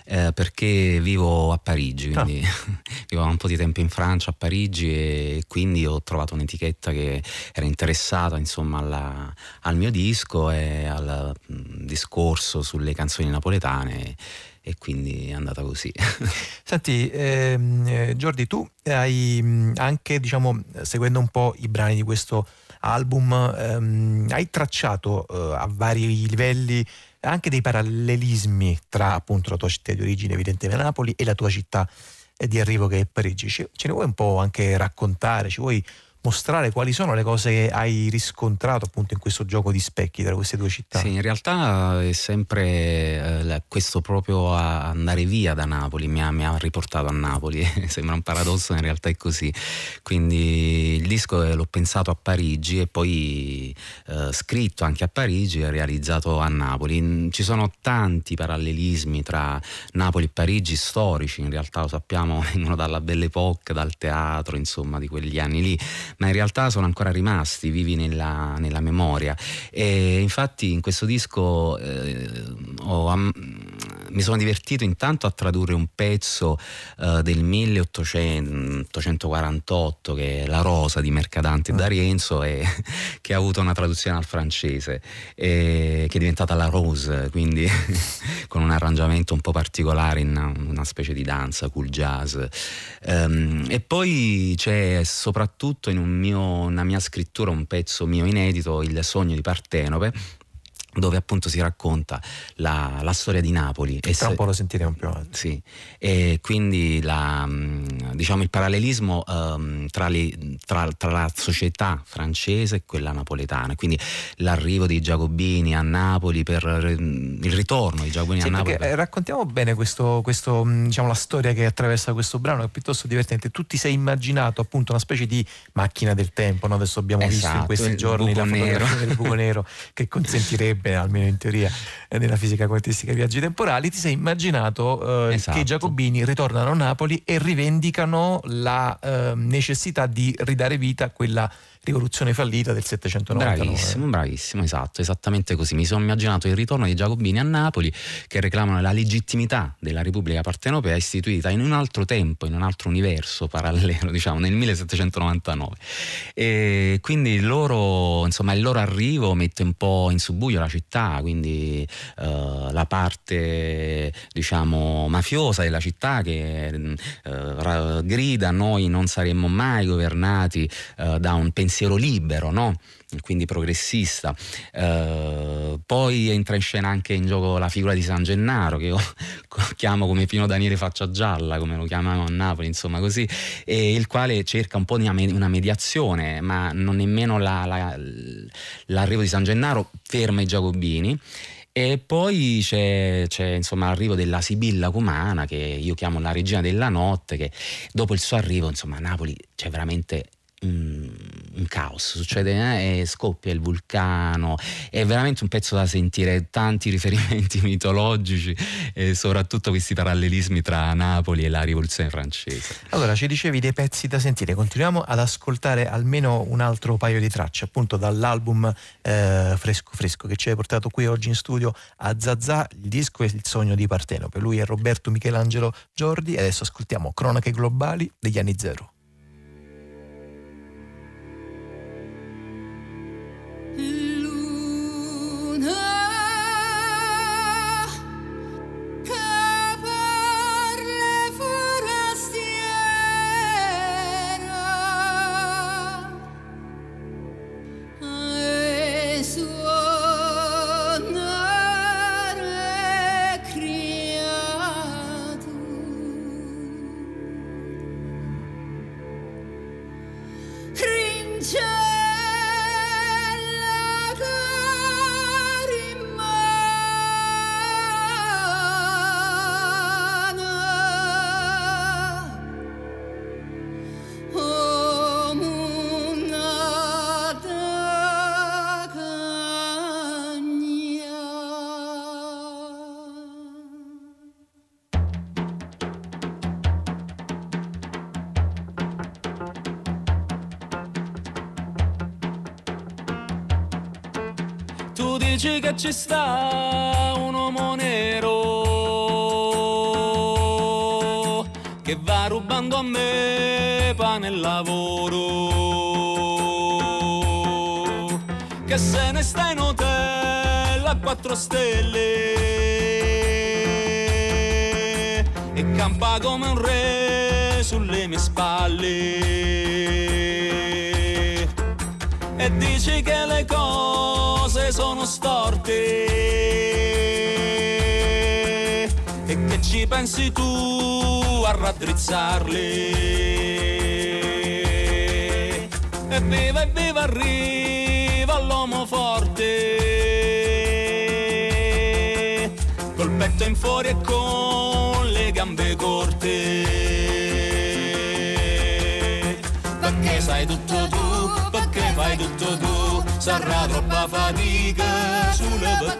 eh, perché vivo a Parigi, quindi vivo un po' di tempo in Francia, a Parigi e quindi ho trovato un'etichetta che era interessata insomma alla- al mio disco e al mm, discorso sulle canzoni napoletane e quindi è andata così. Senti, ehm, eh, Giordi, tu hai mh, anche, diciamo, seguendo un po' i brani di questo album, ehm, hai tracciato eh, a vari livelli anche dei parallelismi tra appunto la tua città di origine, evidentemente Napoli, e la tua città eh, di arrivo che è Parigi. Ce ne vuoi un po' anche raccontare? Ci vuoi mostrare quali sono le cose che hai riscontrato appunto in questo gioco di specchi tra queste due città. Sì, in realtà è sempre eh, questo proprio andare via da Napoli mi ha, mi ha riportato a Napoli, sembra un paradosso, in realtà è così. Quindi il disco l'ho pensato a Parigi e poi eh, scritto anche a Parigi e realizzato a Napoli. Ci sono tanti parallelismi tra Napoli e Parigi storici, in realtà lo sappiamo, vengono dalla Belle Époque, dal teatro, insomma, di quegli anni lì, ma in realtà sono ancora rimasti vivi nella, nella memoria. E infatti in questo disco eh, ho, am, mi sono divertito intanto a tradurre un pezzo eh, del 1848 che è La Rosa di Mercadante mm. D'Arienzo e che ha avuto una traduzione al francese e, che è diventata La Rose, quindi con un arrangiamento un po' particolare in una, una specie di danza, cool jazz. Um, e poi c'è soprattutto in un mio, una mia scrittura un pezzo mio inedito, Il sogno di Partenope dove appunto si racconta la, la storia di Napoli. E tra un po' lo sentiremo più avanti. Sì, e quindi la, mm, diciamo il parallelismo um, tra, le, tra, tra, la società francese e quella napoletana, quindi l'arrivo dei Giacobini a Napoli per il ritorno dei Giacobini sì, a Napoli. Per... Raccontiamo bene questo, questo, mm, diciamo, la storia che attraversa questo brano, che è piuttosto divertente. Tu ti sei immaginato appunto una specie di macchina del tempo, no? adesso abbiamo esatto, visto in esatto, questi giorni la fotografia del buco nero che consentirebbe bene, almeno in teoria, eh, nella fisica quantistica dei viaggi temporali, ti sei immaginato eh, esatto. che i Giacobini ritornano a Napoli e rivendicano la eh, necessità di ridare vita a quella rivoluzione fallita del 799. Bravissimo, bravissimo, esatto, esattamente così. Mi sono immaginato il ritorno dei Giacobini a Napoli che reclamano la legittimità della Repubblica Partenopea istituita in un altro tempo, in un altro universo parallelo, diciamo, nel 1799. E quindi loro, insomma, il loro arrivo mette un po' in subbuglio la città, quindi uh, la parte, diciamo, mafiosa della città che uh, grida noi non saremmo mai governati uh, da un pensiero pensiero libero, no? quindi progressista. Eh, poi entra in scena anche in gioco la figura di San Gennaro, che io chiamo come Pino Daniele Faccia Gialla, come lo chiamavamo a Napoli, insomma così, e il quale cerca un po' di una mediazione, ma non nemmeno la, la, l'arrivo di San Gennaro ferma i Giacobini. E poi c'è, c'è insomma, l'arrivo della Sibilla Cumana, che io chiamo la regina della notte, che dopo il suo arrivo, insomma, a Napoli c'è veramente un, caos, succede eh, scoppia il vulcano, è veramente un pezzo da sentire, tanti riferimenti mitologici e soprattutto questi parallelismi tra Napoli e la rivoluzione francese. Allora ci dicevi dei pezzi da sentire, continuiamo ad ascoltare almeno un altro paio di tracce appunto dall'album eh, Fresco Fresco che ci hai portato qui oggi in studio a Zazà, il disco è Il sogno di Partenope, lui è Roberto Michelangelo Giordi e adesso ascoltiamo Cronache globali degli anni zero. Dici che ci sta un uomo nero che va rubando a me pane e lavoro che se ne sta in hotel a quattro stelle e campa come un re sulle mie spalle. E dici che le cose sono storte. E che ci pensi tu a raddrizzarle? E viva e viva arriva l'uomo forte, col petto in fuori e con le gambe corte. Perché sai tutto tu, perché fai tutto tu, sarà troppa fatica sulle per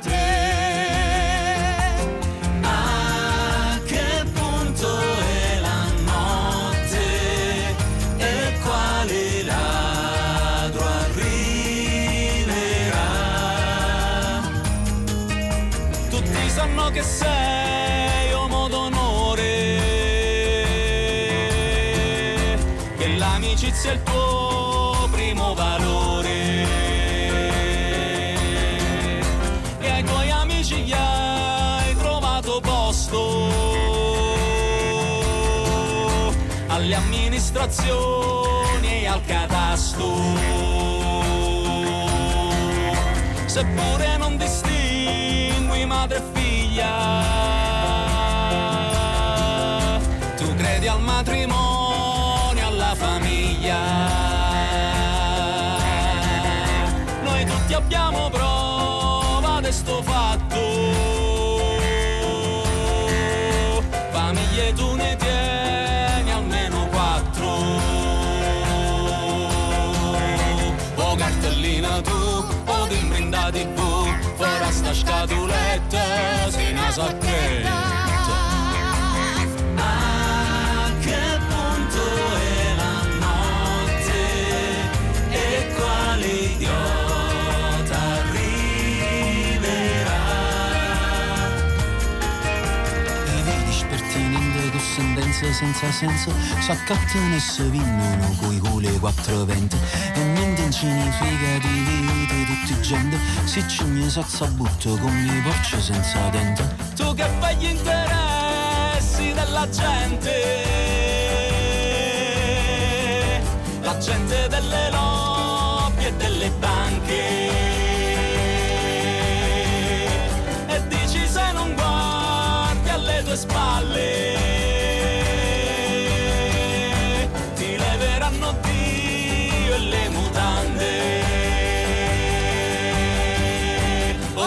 amministrazioni e al catasto. Seppure non distingui madre e figlia, tu credi al matrimonio, alla famiglia. Noi tutti abbiamo prova di sto fatto. askadula senza senso. S'accattano e si vincono coi culi quattro venti. E niente significa di vita tutti gente. Si ci mi sazza butto con i porci senza denti. Tu che fai gli interessi della gente, la gente delle lobby e delle banche. Spalle,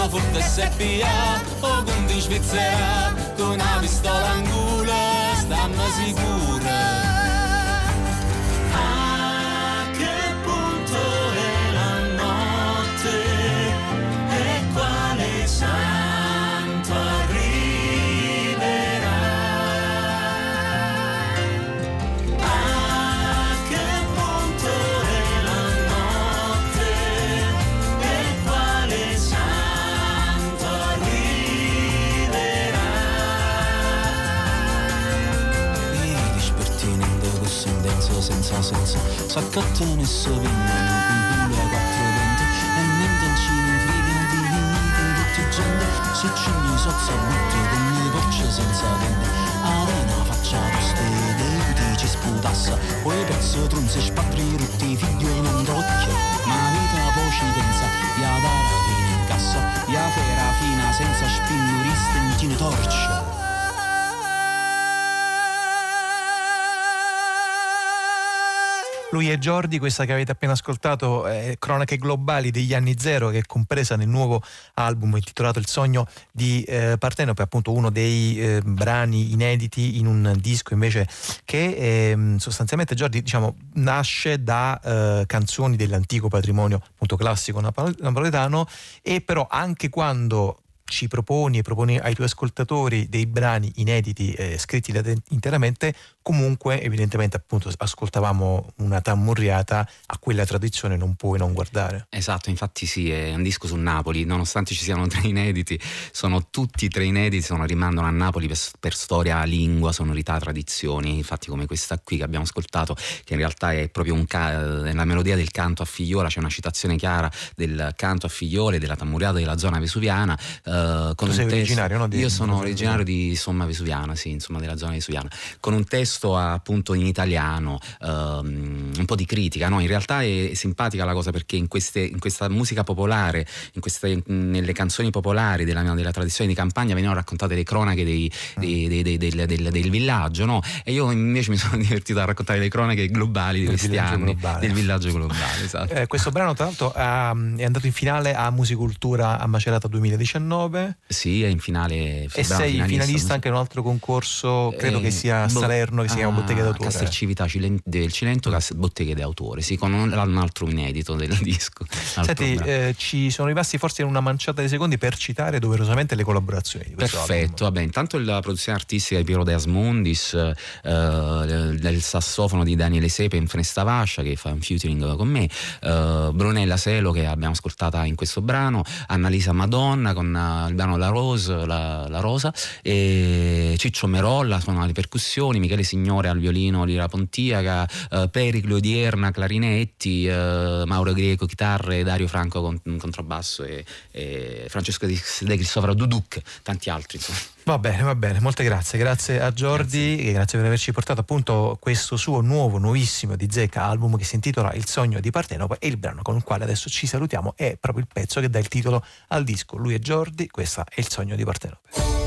O furto SPA o conto in Svizzera. Con una pistola in culo stiamo sicura sentenze senza S'accattano si vincono con culi quattro venti E niente significa di vita tutti gente Se ci mi sozza butto con i porci senza denti. Arena faccia toste dei ci sputassa. Poi pezzo tronzi spattri tutti i figli non trocchia Ma vita poi ci pensa Ya dare fine in cassa. Ya fera fina senza spignuriste in torcia Lui è Giordi, questa che avete appena ascoltato è Cronache Globali degli anni zero che è compresa nel nuovo album intitolato Il sogno di eh, Partenope, appunto uno dei eh, brani inediti in un disco invece che ehm, sostanzialmente Giordi diciamo, nasce da eh, canzoni dell'antico patrimonio appunto classico napol- napoletano e però anche quando ci proponi e proponi ai tuoi ascoltatori dei brani inediti eh, scritti da te interamente, comunque evidentemente appunto ascoltavamo una tammurriata a quella tradizione non puoi non guardare. Esatto, infatti sì, è un disco su Napoli, nonostante ci siano tre inediti, sono tutti tre inediti, sono, rimandano a Napoli per, per storia, lingua, sonorità, tradizioni, infatti come questa qui che abbiamo ascoltato, che in realtà è proprio un ca- è la melodia del canto a figliola, c'è una citazione chiara del canto a figliole, della tammurriata della zona vesuviana. eh, con Tu un sei testo- originario, no, di- Io sono originario di Somma Vesuviana, sì, insomma della zona vesuviana, con un testo risposto a, appunto in italiano ehm, un po' di critica. No? In realtà è simpatica la cosa perché in, queste, in questa musica popolare, in queste, nelle canzoni popolari della, della, tradizione di campagna venivano raccontate le cronache dei, mm. dei, dei, del, del, del, villaggio. No? E io invece mi sono divertito a raccontare le cronache globali di del questi anni globale. del villaggio globale. Esatto. Eh, questo brano, tra l'altro, um, è andato in finale a Musicultura a Macerata 2019. Sì, è in finale. E sei finalista, finalista anche in un altro concorso, credo eh, che sia a Salerno, che si chiama Botteghe d'autore. Castelcività del Cilento, Botteghe d'autore, sì, con un, un, altro inedito del disco. Senti, eh, ci sono rimasti forse in una manciata di secondi per citare doverosamente le collaborazioni. Perfetto, vabbè, intanto la produzione artistica di Piero De Asmundis, eh, del sassofono di Daniele Sepe in Frestavascia che fa un featuring con me, eh, Brunella Selo che abbiamo ascoltata in questo brano, Annalisa Madonna con uh, il brano La Rose, la, la Rosa, e Ciccio Merolla suona le percussioni, Michele Signore al violino, Lira Pontiaca, uh, Periclo Dierna, clarinetti, uh, Mauro Greco chitarre, Dario Franco con, contrabbasso e, e Francesco De Cristoforo Duduc, tanti altri insomma. Va bene, va bene, molte grazie. Grazie a Jordi grazie. grazie per averci portato appunto questo suo nuovo, nuovissimo di Zecca album che si intitola Il sogno di Partenope e il brano con il quale adesso ci salutiamo è proprio il pezzo che dà il titolo al disco. Lui è Jordi, questa è Il sogno di Partenope.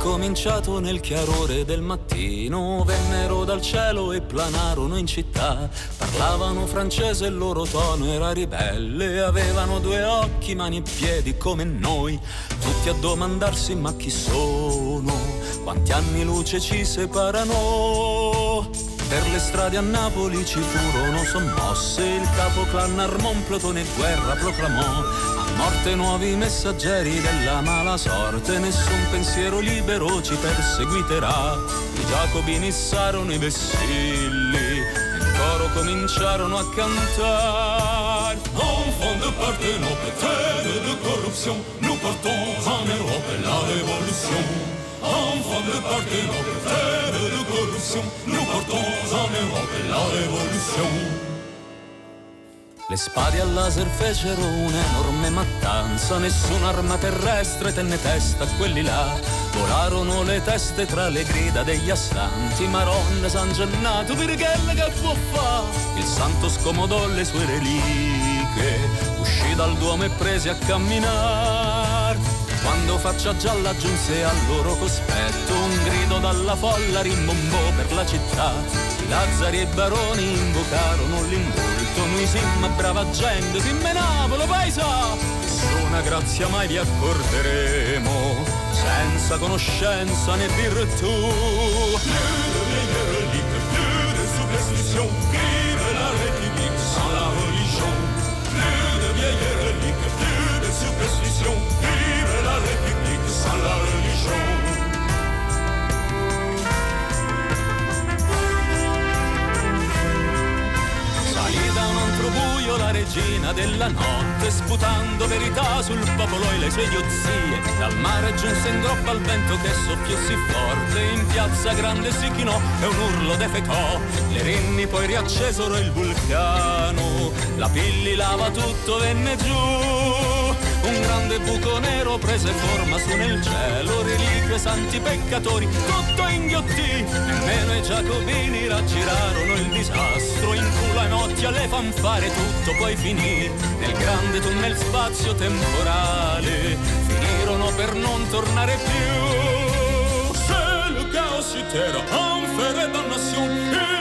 Cominciato nel chiarore del mattino, vennero dal cielo e planarono in città. Parlavano francese, il loro tono era ribelle, avevano due occhi, mani e piedi come noi, tutti a domandarsi ma chi sono, quanti anni luce ci separano. Per le strade a Napoli ci furono sommosse, il capo clan Armon Plotone guerra proclamò morte nuovi messaggeri della mala sorte, nessun pensiero libero ci perseguiterà. I giacobini sarono i vessilli, in coro cominciarono a cantare. Enfant de Partenope, terre de corruption, nous partons en Europe, la révolution. Enfant de Partenope, terre de corruption, nous partons en Europe, la révolution. Le spade al laser fecero un'enorme mattanza, nessun'arma terrestre tenne testa a quelli là. Volarono le teste tra le grida degli assanti, Maronne, San Gennato, Virghella che può fa? Il santo scomodò le sue reliche, uscì dal duomo e prese a camminar. Quando faccia gialla giunse al loro cospetto, un grido dalla folla rimbombò per la città. Lazzari e baroni invocarono l'indulto, noi simma brava gente, si menavolo paesa. Nessuna grazia mai vi accorderemo, senza conoscenza né virtù. Superstition, vive sans la religion. Salì da un altro buio la regina della notte, sputando verità sul popolo e le sue idiozie. Dal mare giunse in groppa al vento che soffiò si forte, in piazza grande si chinò e un urlo defecò. Le rinni poi riaccesero il vulcano, la pilli lava tutto venne giù. Un grande buco nero prese forma su nel cielo, reliquie santi peccatori, tutto inghiottì. Nemmeno i giacobini raggirarono il disastro, in culo ai notti alle fanfare tutto poi finì. Nel grande tunnel spazio temporale, finirono per non tornare più. Se le chaos terre enferait damnation,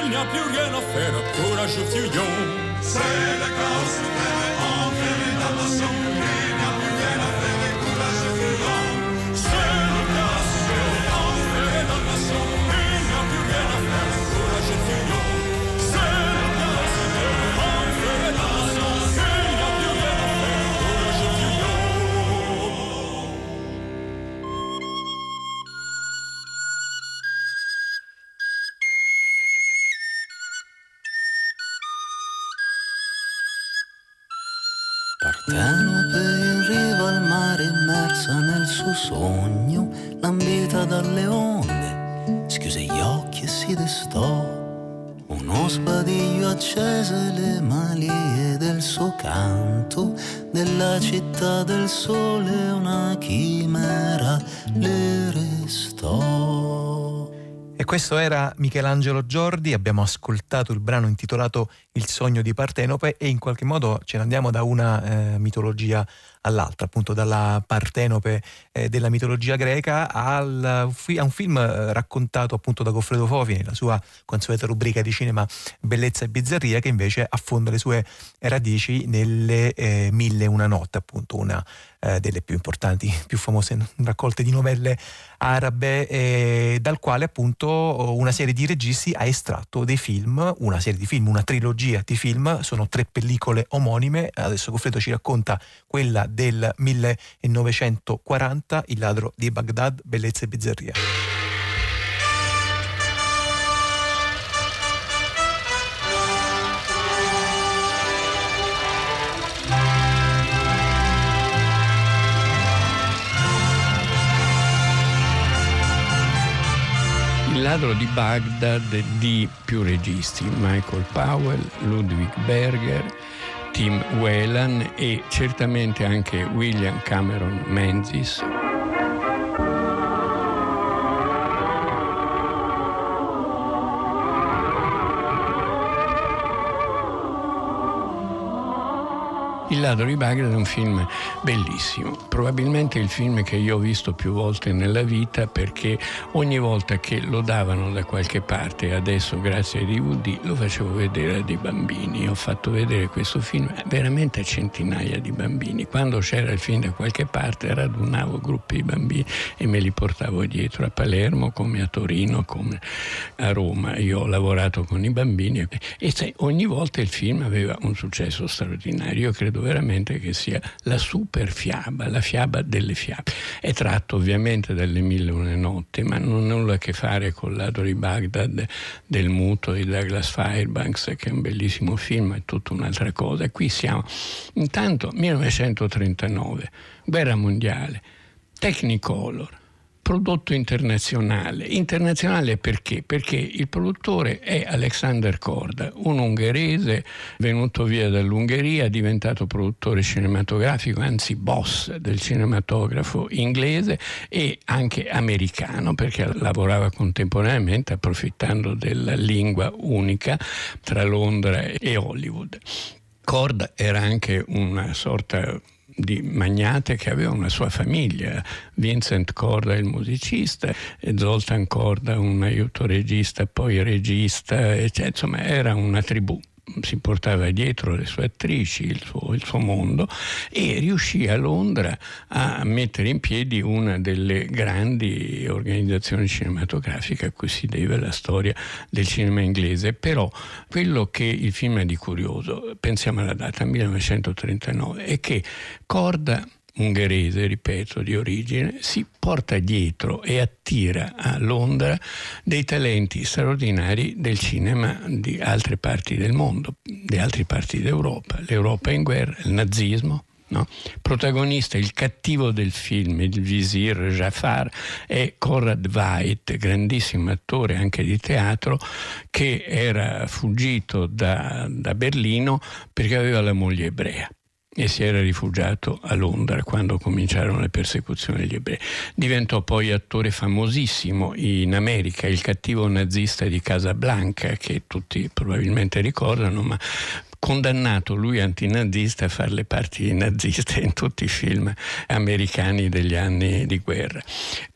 il n'y a plus rien à faire, courage fuyons. C'est le chaos terre enferait damnation. Partenope in riva al mare immersa nel suo sogno, lambita dalle onde, schiuse gli occhi e si destò. Un uno spadiglio accese le malie del suo canto, della città del sole una chimera le restò. Questo era Michelangelo Giordi, abbiamo ascoltato il brano intitolato Il sogno di Partenope e in qualche modo ce ne andiamo da una eh, mitologia all'altra, appunto dalla Partenope eh, della mitologia greca al, a un film eh, raccontato appunto da Goffredo Fofi nella sua consueta rubrica di cinema Bellezza e Bizzarria che invece affonda le sue radici nelle eh, Mille e una notte, appunto una eh, delle più importanti, più famose raccolte di novelle arabe, eh, dal quale appunto una serie di registi ha estratto dei film, una serie di film, una trilogia di film, sono tre pellicole omonime, adesso Goffredo ci racconta quella del 1940, Il ladro di Baghdad, Bellezza e Bizzarria. Il ladro di Baghdad di più registi, Michael Powell, Ludwig Berger, Tim Whelan e certamente anche William Cameron Menzies. Il ladro di Baghdad è un film bellissimo, probabilmente il film che io ho visto più volte nella vita perché ogni volta che lo davano da qualche parte, adesso grazie ai DVD, lo facevo vedere a dei bambini. Ho fatto vedere questo film veramente a centinaia di bambini. Quando c'era il film da qualche parte radunavo gruppi di bambini e me li portavo dietro a Palermo come a Torino, come a Roma. Io ho lavorato con i bambini e ogni volta il film aveva un successo straordinario. Io credo veramente che sia la super fiaba, la fiaba delle fiabe. È tratto ovviamente dalle Mille una notti, ma non ha nulla a che fare con l'Ado di Baghdad del muto di Douglas Fairbanks, che è un bellissimo film, è tutta un'altra cosa. Qui siamo, intanto 1939, guerra mondiale, Technicolor, prodotto internazionale. Internazionale perché? Perché il produttore è Alexander Korda, un ungherese venuto via dall'Ungheria, diventato produttore cinematografico, anzi boss del cinematografo inglese e anche americano perché lavorava contemporaneamente approfittando della lingua unica tra Londra e Hollywood. Korda era anche una sorta di magnate che aveva una sua famiglia, Vincent Corda il musicista Zoltan Corda un aiuto regista, poi regista, eccetera. insomma era una tribù si portava dietro le sue attrici, il suo, il suo, mondo e riuscì a Londra a mettere in piedi una delle grandi organizzazioni cinematografiche a cui si deve la storia del cinema inglese. Però quello che il film ha di curioso, pensiamo alla data 1939, è che Corda ungherese, ripeto, di origine, si porta dietro e attira a Londra dei talenti straordinari del cinema di altre parti del mondo, di altre parti d'Europa. L'Europa in guerra, il nazismo, No? Protagonista, il cattivo del film, il visir Jafar, è Conrad Veidt, grandissimo attore anche di teatro, che era fuggito da, da Berlino perché aveva la moglie ebrea e si era rifugiato a Londra quando cominciarono le persecuzioni degli ebrei. Diventò poi attore famosissimo in America, il cattivo nazista di Casablanca, che tutti probabilmente ricordano, ma condannato lui antinazista a fare le parti naziste in tutti i film americani degli anni di guerra.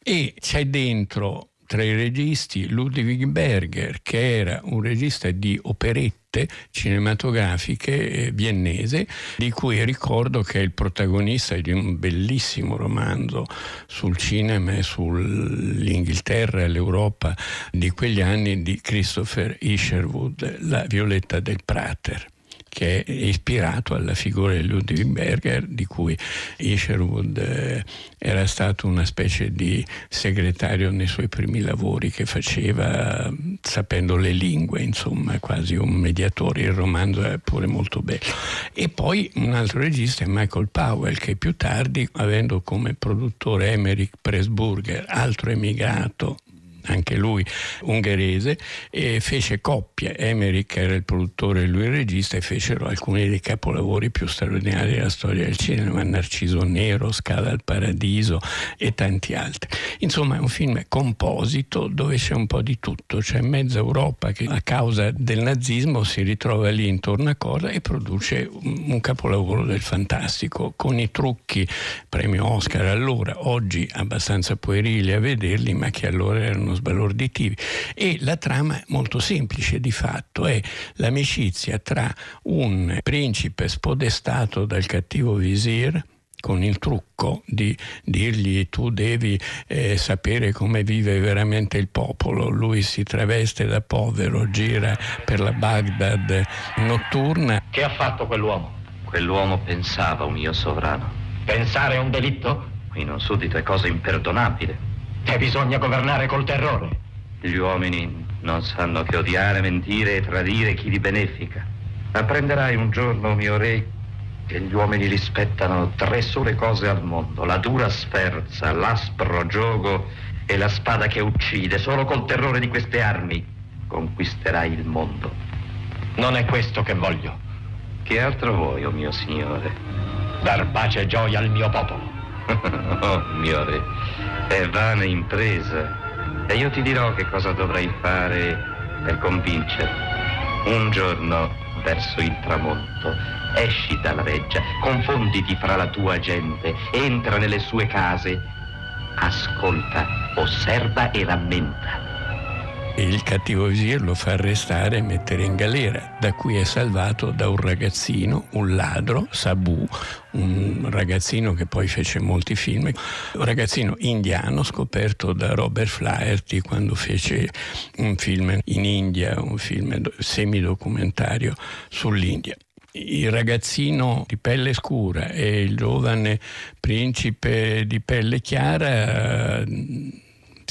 E c'è dentro tra i registi Ludwig Berger, che era un regista di operette cinematografiche eh, viennese, di cui ricordo che è il protagonista di un bellissimo romanzo sul cinema e sull'Inghilterra e l'Europa di quegli anni di Christopher Isherwood, La Violetta del Prater che è ispirato alla figura di Ludwig Berger, di cui Isherwood eh, era stato una specie di segretario nei suoi primi lavori che faceva sapendo le lingue, insomma, quasi un mediatore. Il romanzo è pure molto bello. E poi un altro regista è Michael Powell, che più tardi, avendo come produttore Emmerich Pressburger, altro emigrato anche lui ungherese, e fece coppia. Emmerich era il produttore e lui il regista e fecero alcuni dei capolavori più straordinari della storia del cinema, Narciso Nero, Scala al Paradiso e tanti altri. Insomma è un film composito dove c'è un po' di tutto, c'è mezza Europa che a causa del nazismo si ritrova lì intorno a cosa e produce un capolavoro del fantastico con i trucchi premio Oscar allora, oggi abbastanza puerili a vederli ma che allora erano sbalorditivi e la trama è molto semplice di fatto, è l'amicizia tra un principe spodestato dal cattivo visir con il trucco di dirgli tu devi eh, sapere come vive veramente il popolo. Lui si traveste da povero, gira per la Baghdad notturna. Che ha fatto quell'uomo? Quell'uomo pensava un mio sovrano. Pensare è un delitto? Qui non suddito è cosa imperdonabile. E bisogna governare col terrore. Gli uomini non sanno che odiare, mentire e tradire chi li benefica. Apprenderai un giorno, mio re, che gli uomini rispettano tre sole cose al mondo, la dura sferza, l'aspro gioco e la spada che uccide. Solo col terrore di queste armi conquisterai il mondo. Non è questo che voglio. Che altro vuoi, o oh mio signore? Dar pace e gioia al mio popolo. oh, mio re, è vana impresa. E io ti dirò che cosa dovrai fare per convincerti. Un giorno, verso il tramonto, esci dalla reggia, confonditi fra la tua gente, entra nelle sue case, ascolta, osserva e rammenta. Il cattivo visir lo fa arrestare e mettere in galera, da cui è salvato da un ragazzino, un ladro, Sabu, un ragazzino che poi fece molti film, un ragazzino indiano scoperto da Robert Flaherty quando fece un film in India, un film semidocumentario sull'India. Il ragazzino di pelle scura e il giovane principe di pelle chiara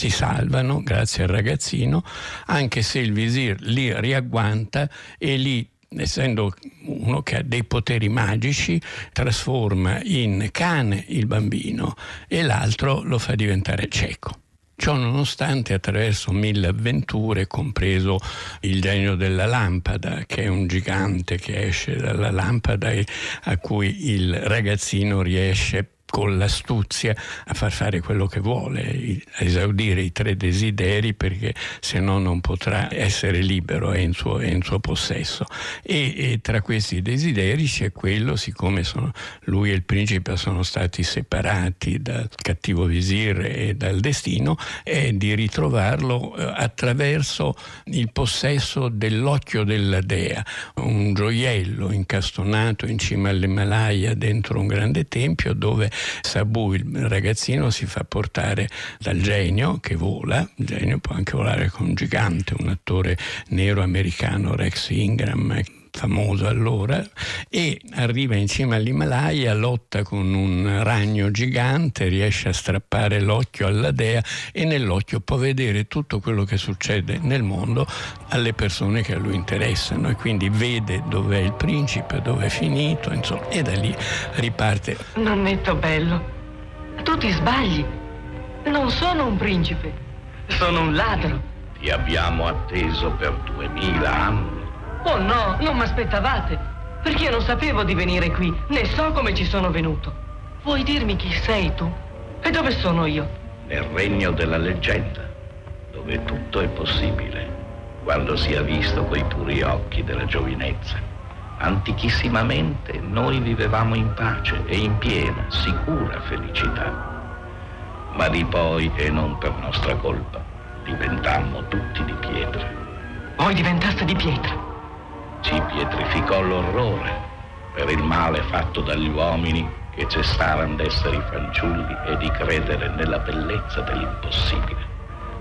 si salvano grazie al ragazzino, anche se il visir li riagguanta e li essendo uno che ha dei poteri magici, trasforma in cane il bambino e l'altro lo fa diventare cieco. Ciò nonostante attraverso mille avventure, compreso il genio della lampada, che è un gigante che esce dalla lampada e a cui il ragazzino riesce con l'astuzia a far fare quello che vuole, a esaudire i tre desideri perché se no non potrà essere libero, è in suo, è in suo possesso. E, e, tra questi desideri c'è quello, siccome sono, lui e il principe sono stati separati dal cattivo visir e dal destino, è di ritrovarlo eh, attraverso il possesso dell'occhio della dea, un gioiello incastonato in cima all'Himalaya dentro un grande tempio dove Sabu, il ragazzino, si fa portare dal genio che vola, il genio può anche volare con un gigante, un attore nero americano, Rex Ingram, famoso allora, e arriva in cima all'Himalaya, lotta con un ragno gigante, riesce a strappare l'occhio alla dea e nell'occhio può vedere tutto quello che succede nel mondo alle persone che a lui interessano e quindi vede dov'è il principe, dove è finito, insomma, e da lì riparte. Nonnetto bello, tu ti sbagli. Non sono un principe, sono un ladro. Ti abbiamo atteso per duemila anni Oh no, non mi aspettavate. Perché io non sapevo di venire qui, né so come ci sono venuto. Vuoi dirmi chi sei tu? E dove sono io? Nel regno della leggenda, dove tutto è possibile, quando si è visto coi puri occhi della giovinezza. Antichissimamente noi vivevamo in pace e in piena, sicura felicità. Ma di poi, e non per nostra colpa, diventammo tutti di pietra. Voi diventaste di pietra? Ci pietrificò l'orrore per il male fatto dagli uomini che cessarono d'essere i fanciulli e di credere nella bellezza dell'impossibile.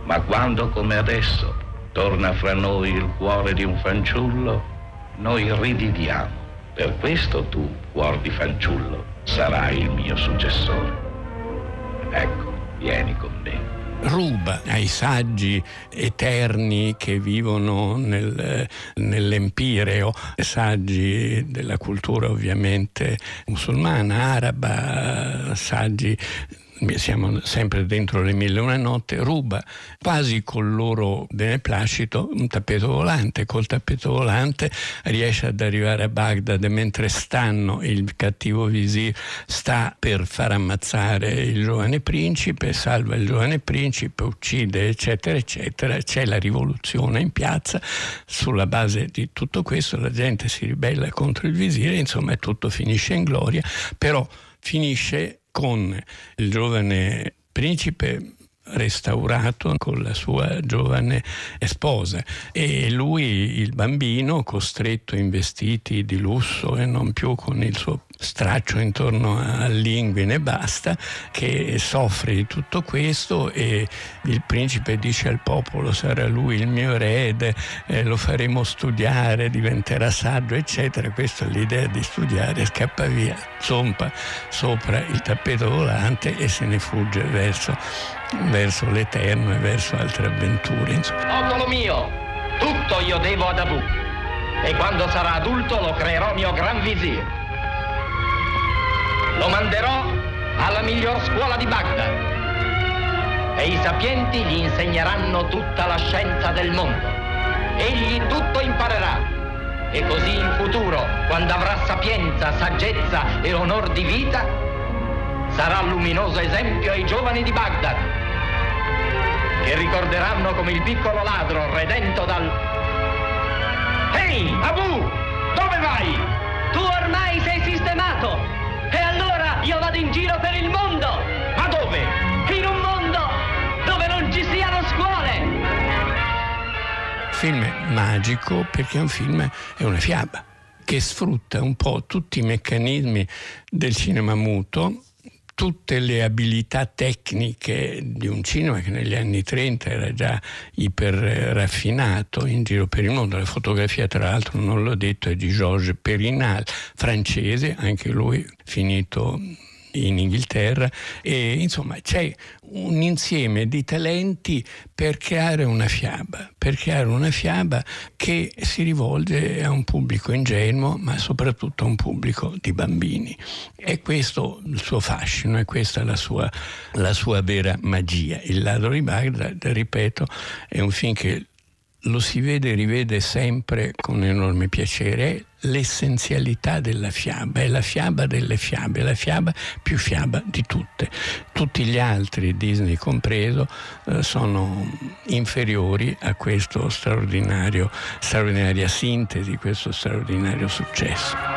Ma quando, come adesso, torna fra noi il cuore di un fanciullo, noi rididiamo. Per questo tu, cuor di fanciullo, sarai il mio successore. Ecco, vieni con me ruba ai saggi eterni che vivono nel, nell'Empireo, saggi della cultura ovviamente musulmana, araba, saggi siamo sempre dentro le mille e una notte, ruba quasi col loro beneplacito un tappeto volante. Col tappeto volante riesce ad arrivare a Baghdad mentre stanno il cattivo visir sta per far ammazzare il giovane principe, salva il giovane principe, uccide eccetera eccetera. C'è la rivoluzione in piazza. Sulla base di tutto questo la gente si ribella contro il visir, insomma tutto finisce in gloria, però finisce con il giovane principe restaurato con la sua giovane sposa e lui il bambino costretto in vestiti di lusso e non più con il suo straccio intorno all'inguine e basta, che soffre di tutto questo e il principe dice al popolo sarà lui il mio erede, eh, lo faremo studiare, diventerà saggio, eccetera. Questa è l'idea di studiare, scappa via, zompa sopra il tappeto volante e se ne fugge verso, verso l'Eterno e verso altre avventure. Insomma. Popolo mio, tutto io devo ad Abu e quando sarà adulto lo creerò mio gran visir. Lo manderò alla miglior scuola di Baghdad e i sapienti gli insegneranno tutta la scienza del mondo. Egli tutto imparerà e così in futuro, quando avrà sapienza, saggezza e onor di vita, sarà luminoso esempio ai giovani di Baghdad, che ricorderanno come il piccolo ladro redento dal... Ehi, Abu, dove vai? Tu ormai sei sistemato! E allora io vado in giro per il mondo! Ma dove? In un mondo dove non ci siano scuole! Film magico perché è un film, è una fiaba che sfrutta un po' tutti i meccanismi del cinema muto tutte le abilità tecniche di un cinema che negli anni 30 era già iper raffinato in giro per il mondo. La fotografia, tra l'altro, non l'ho detto, è di Georges Perinal, francese, anche lui finito in Inghilterra e insomma c'è un insieme di talenti per creare una fiaba, per creare una fiaba che si rivolge a un pubblico ingenuo ma soprattutto a un pubblico di bambini. È questo il suo fascino, è questa la sua, la sua vera magia. Il ladro di Baghdad, ripeto, è un film che lo si vede e rivede sempre con enorme piacere, l'essenzialità della fiaba, è la fiaba delle fiabe, la fiaba più fiaba di tutte. Tutti gli altri, Disney compreso, eh, sono inferiori a straordinario, straordinaria sintesi, questo straordinario successo.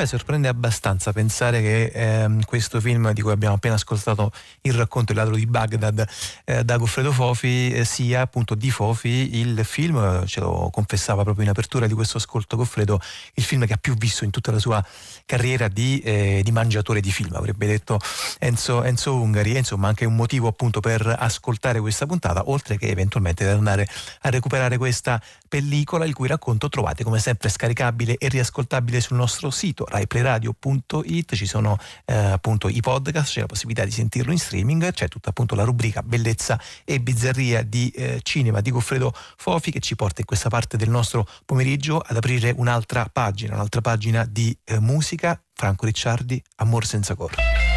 Beh, sorprende abbastanza pensare che ehm, questo film di cui abbiamo appena ascoltato il racconto Il ladro di Baghdad eh, da Goffredo Fofi eh, sia appunto di Fofi il film, ce lo confessava proprio in apertura di questo ascolto Goffredo, il film che ha più visto in tutta la sua carriera di, eh, di mangiatore di film, avrebbe detto Enzo, Enzo Ungari, insomma anche un motivo appunto per ascoltare questa puntata, oltre che eventualmente ad andare a recuperare questa pellicola il cui racconto trovate come sempre scaricabile e riascoltabile sul nostro sito raiplayradio.it, ci sono eh, appunto i podcast, c'è la possibilità di sentirlo in streaming, c'è tutta appunto la rubrica bellezza e bizzarria di eh, cinema di Goffredo Fofi che ci porta in questa parte del nostro pomeriggio ad aprire un'altra pagina, un'altra pagina di eh, musica, Franco Ricciardi, Amor senza cor.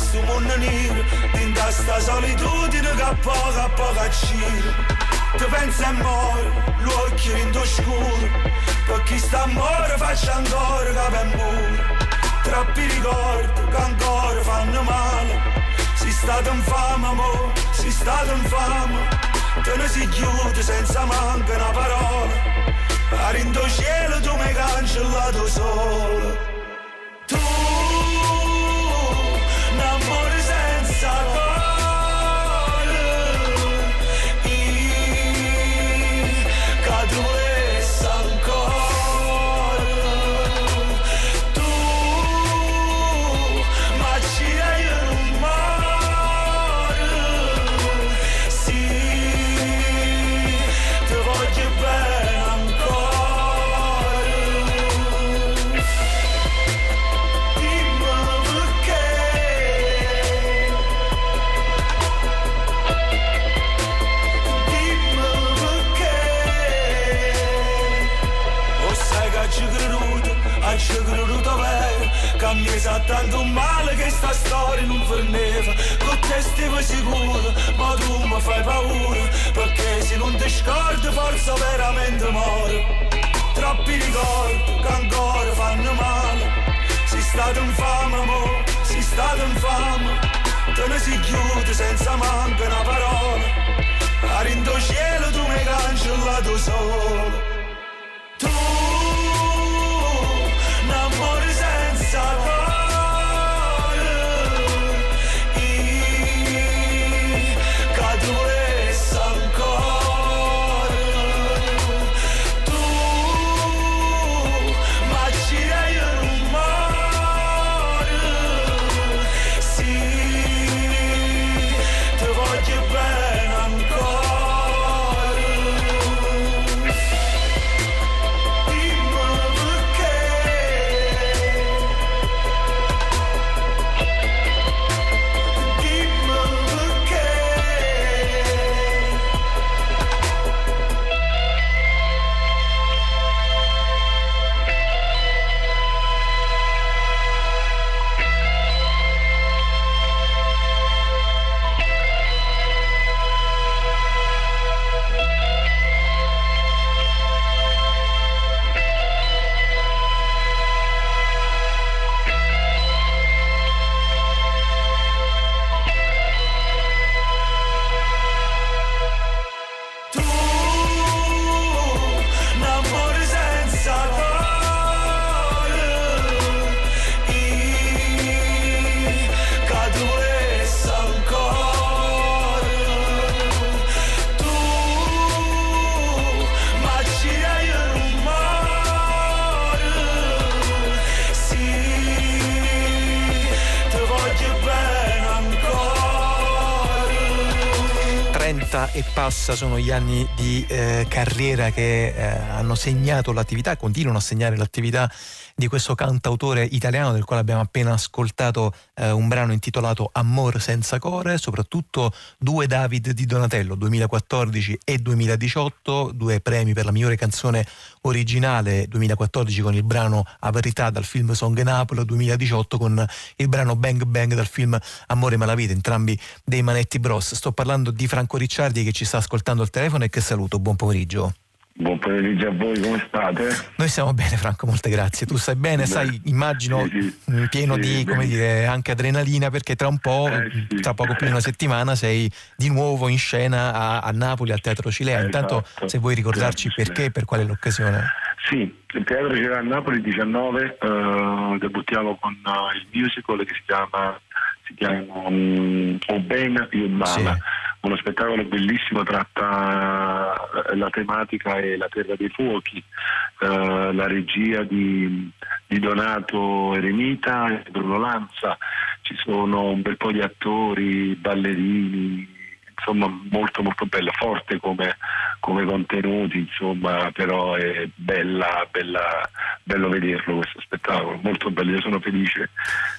Questo mondo nero In questa solitudine che poco a poco acciro. Tu pensi a muore, l'occhio in Per chi sta a muore faccia ancora capo e muro. Troppi ricordi che ancora fanno male. Si stato in fama, amore, si stato in fama Te ne si chiude senza manca una parola. Tuo cielo tu mi cancellato solo che sa tanto male che sta storia non forneva con te stivo sicuro ma tu mi fai paura perché se non ti scordi forse veramente muore. Troppi ricordi che ancora fanno male. Si stato infame amore si stato infame te ne si chiude senza manca una parola. A rindo cielo tu mi cancellato solo if passa sono gli anni di eh, carriera che eh, hanno segnato l'attività, continuano a segnare l'attività di questo cantautore italiano del quale abbiamo appena ascoltato eh, un brano intitolato Amor senza core, soprattutto due David di Donatello 2014 e 2018, due premi per la migliore canzone originale 2014 con il brano A Verità dal film Song Napoli, 2018 con il brano Bang Bang dal film Amore Malavita, entrambi dei Manetti Bros. Sto parlando di Franco Ricciardi che ci sta ascoltando al telefono e che saluto, buon pomeriggio. Buon pomeriggio a voi, come state? Noi stiamo bene Franco, molte grazie. Tu stai bene, Beh, sai, immagino sì, sì. mh, pieno Sì, di, come dire, anche adrenalina perché tra un po', Eh, sì. tra poco più di una settimana sei di nuovo in scena a, a Napoli al Teatro Cilea. Eh, Intanto esatto. se vuoi ricordarci Teatro perché Cilea. e per quale l'occasione. Sì, il teatro c'era a Napoli 19, eh, debuttiamo con eh, il musical che si chiama, si chiama um, Obena Yudmala, uno spettacolo bellissimo, tratta eh, la tematica e la terra dei fuochi, eh, la regia di, di Donato Eremita e Bruno Lanza, ci sono un bel po' di attori, ballerini, insomma molto molto bella, forte come, come contenuti, insomma, però è bella, bella, bello vederlo questo spettacolo, molto bello, io sono felice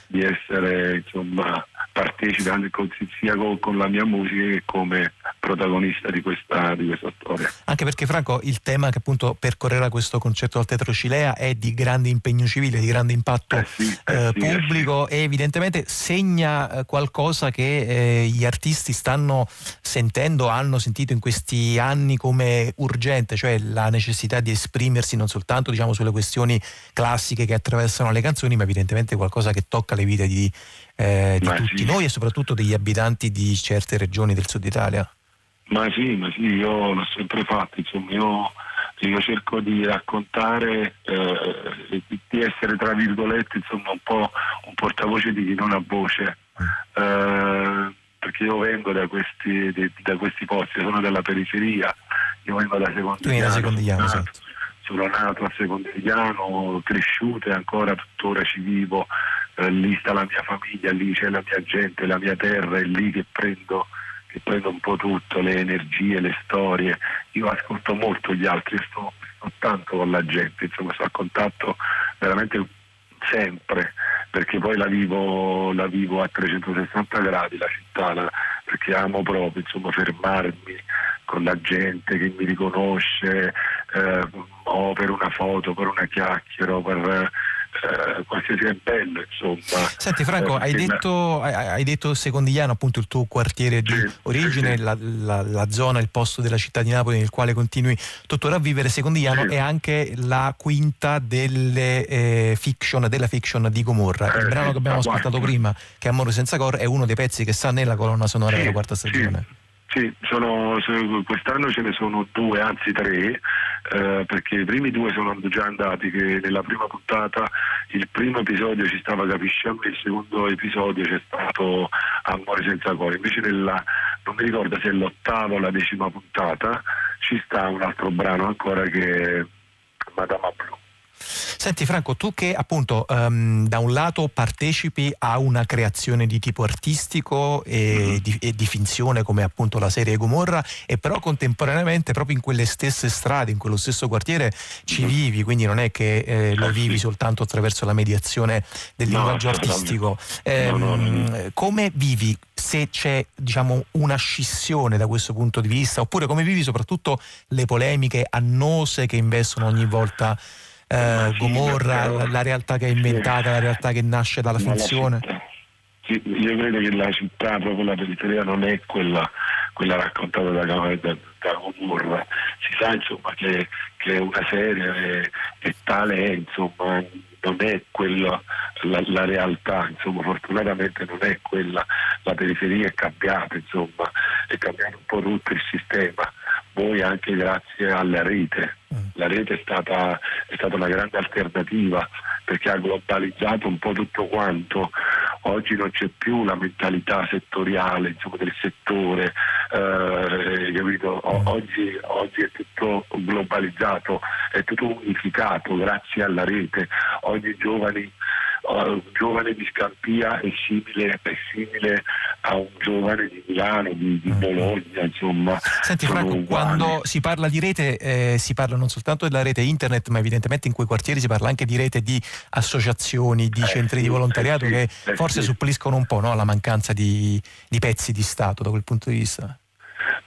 di essere insomma partecipe anche con, sia con, con la mia musica che come protagonista di questa, di questa storia. Anche perché Franco il tema che appunto percorrerà questo concerto al Teatro Cilea è di grande impegno civile, di grande impatto Eh sì, eh eh, sì, eh pubblico e evidentemente segna eh, qualcosa che eh, gli artisti stanno sentendo, hanno sentito in questi anni come urgente, cioè la necessità di esprimersi non soltanto diciamo, sulle questioni classiche che attraversano le canzoni, ma evidentemente qualcosa che tocca le vite di, eh, di Ma tutti noi e soprattutto degli abitanti di certe regioni del sud Italia. Ma sì, ma sì, io l'ho sempre fatto, insomma, io, io cerco di raccontare, eh, di- essere tra virgolette, insomma, un po' un portavoce di chi non ha voce. Eh, perché io vengo da questi, di- da questi posti, sono della periferia, io vengo da vieni da Secondigliano, Secondigliano, sono nato- sono nato a Secondigliano, cresciuto e ancora tuttora ci vivo, eh, lì sta la mia famiglia, lì c'è la mia gente, la mia terra, è lì che prendo, che prendo un po' tutto, le energie, le storie. Io ascolto molto gli altri, sto, sto tanto con la gente, insomma sto a contatto veramente sempre, perché poi la vivo, la vivo a 360 gradi la città, la- perché amo proprio insomma, fermarmi con la gente che mi riconosce, eh, o per una foto, per una chiacchiera, per eh, qualsiasi è bello, insomma. Senti Franco, Eh, hai, detto, hai- detto Secondigliano, appunto il tuo quartiere di origine, La, la- la zona, il posto della città di Napoli nel quale continui tuttora a vivere. Secondigliano è anche la quinta delle eh, fiction, della fiction di Gomorra. Il Eh, brano sì, che abbiamo la ascoltato prima, che è Amore senza cor, è uno dei pezzi che sta nella colonna sonora Sì, della quarta stagione. Sì, sono- quest'anno ce ne sono due, anzi tre, eh, perché i primi due sono già andati, che nella prima puntata il primo episodio ci stava Capisci a me, il secondo episodio c'è stato Amore senza cuore, invece nella, non mi ricordo se è l'ottava o la decima puntata, ci sta un altro brano ancora che è Madama Blu. Senti Franco, tu che appunto ehm, da un lato partecipi a una creazione di tipo artistico e, di, e di finzione come appunto la serie Gomorra e però contemporaneamente proprio in quelle stesse strade, in quello stesso quartiere ci vivi, quindi non è che eh, lo vivi soltanto attraverso la mediazione del No, linguaggio artistico. Ehm, Come vivi se c'è diciamo una scissione da questo punto di vista oppure come vivi soprattutto le polemiche annose che investono ogni volta eh, Gomorra, la, la realtà che è inventata, la realtà che nasce dalla finzione. sì, io credo che la città, proprio la periferia, non è quella, quella raccontata da, da, da Gomorra. Si sa insomma che, che una serie è, è tale, è, insomma, non è quella la, la realtà, insomma, fortunatamente non è quella, la periferia è cambiata, insomma, è cambiato un po' tutto il sistema. Voi anche grazie alla rete. La rete è stata, è stata una grande alternativa perché ha globalizzato un po' tutto quanto. Oggi non c'è più la mentalità settoriale insomma, del settore, eh, capito? O- oggi, oggi è tutto globalizzato, è tutto unificato grazie alla rete. Oggi i giovani, eh, un giovane di Scampia è simile, è simile a un giovane di Milano, di, di Bologna, insomma. Senti Franco, uguali. quando si parla di rete eh, si parla non soltanto della rete internet, ma evidentemente in quei quartieri si parla anche di rete di associazioni, di centri di volontariato che eh forse sì. suppliscono un po' no, la mancanza di, di pezzi di Stato da quel punto di vista.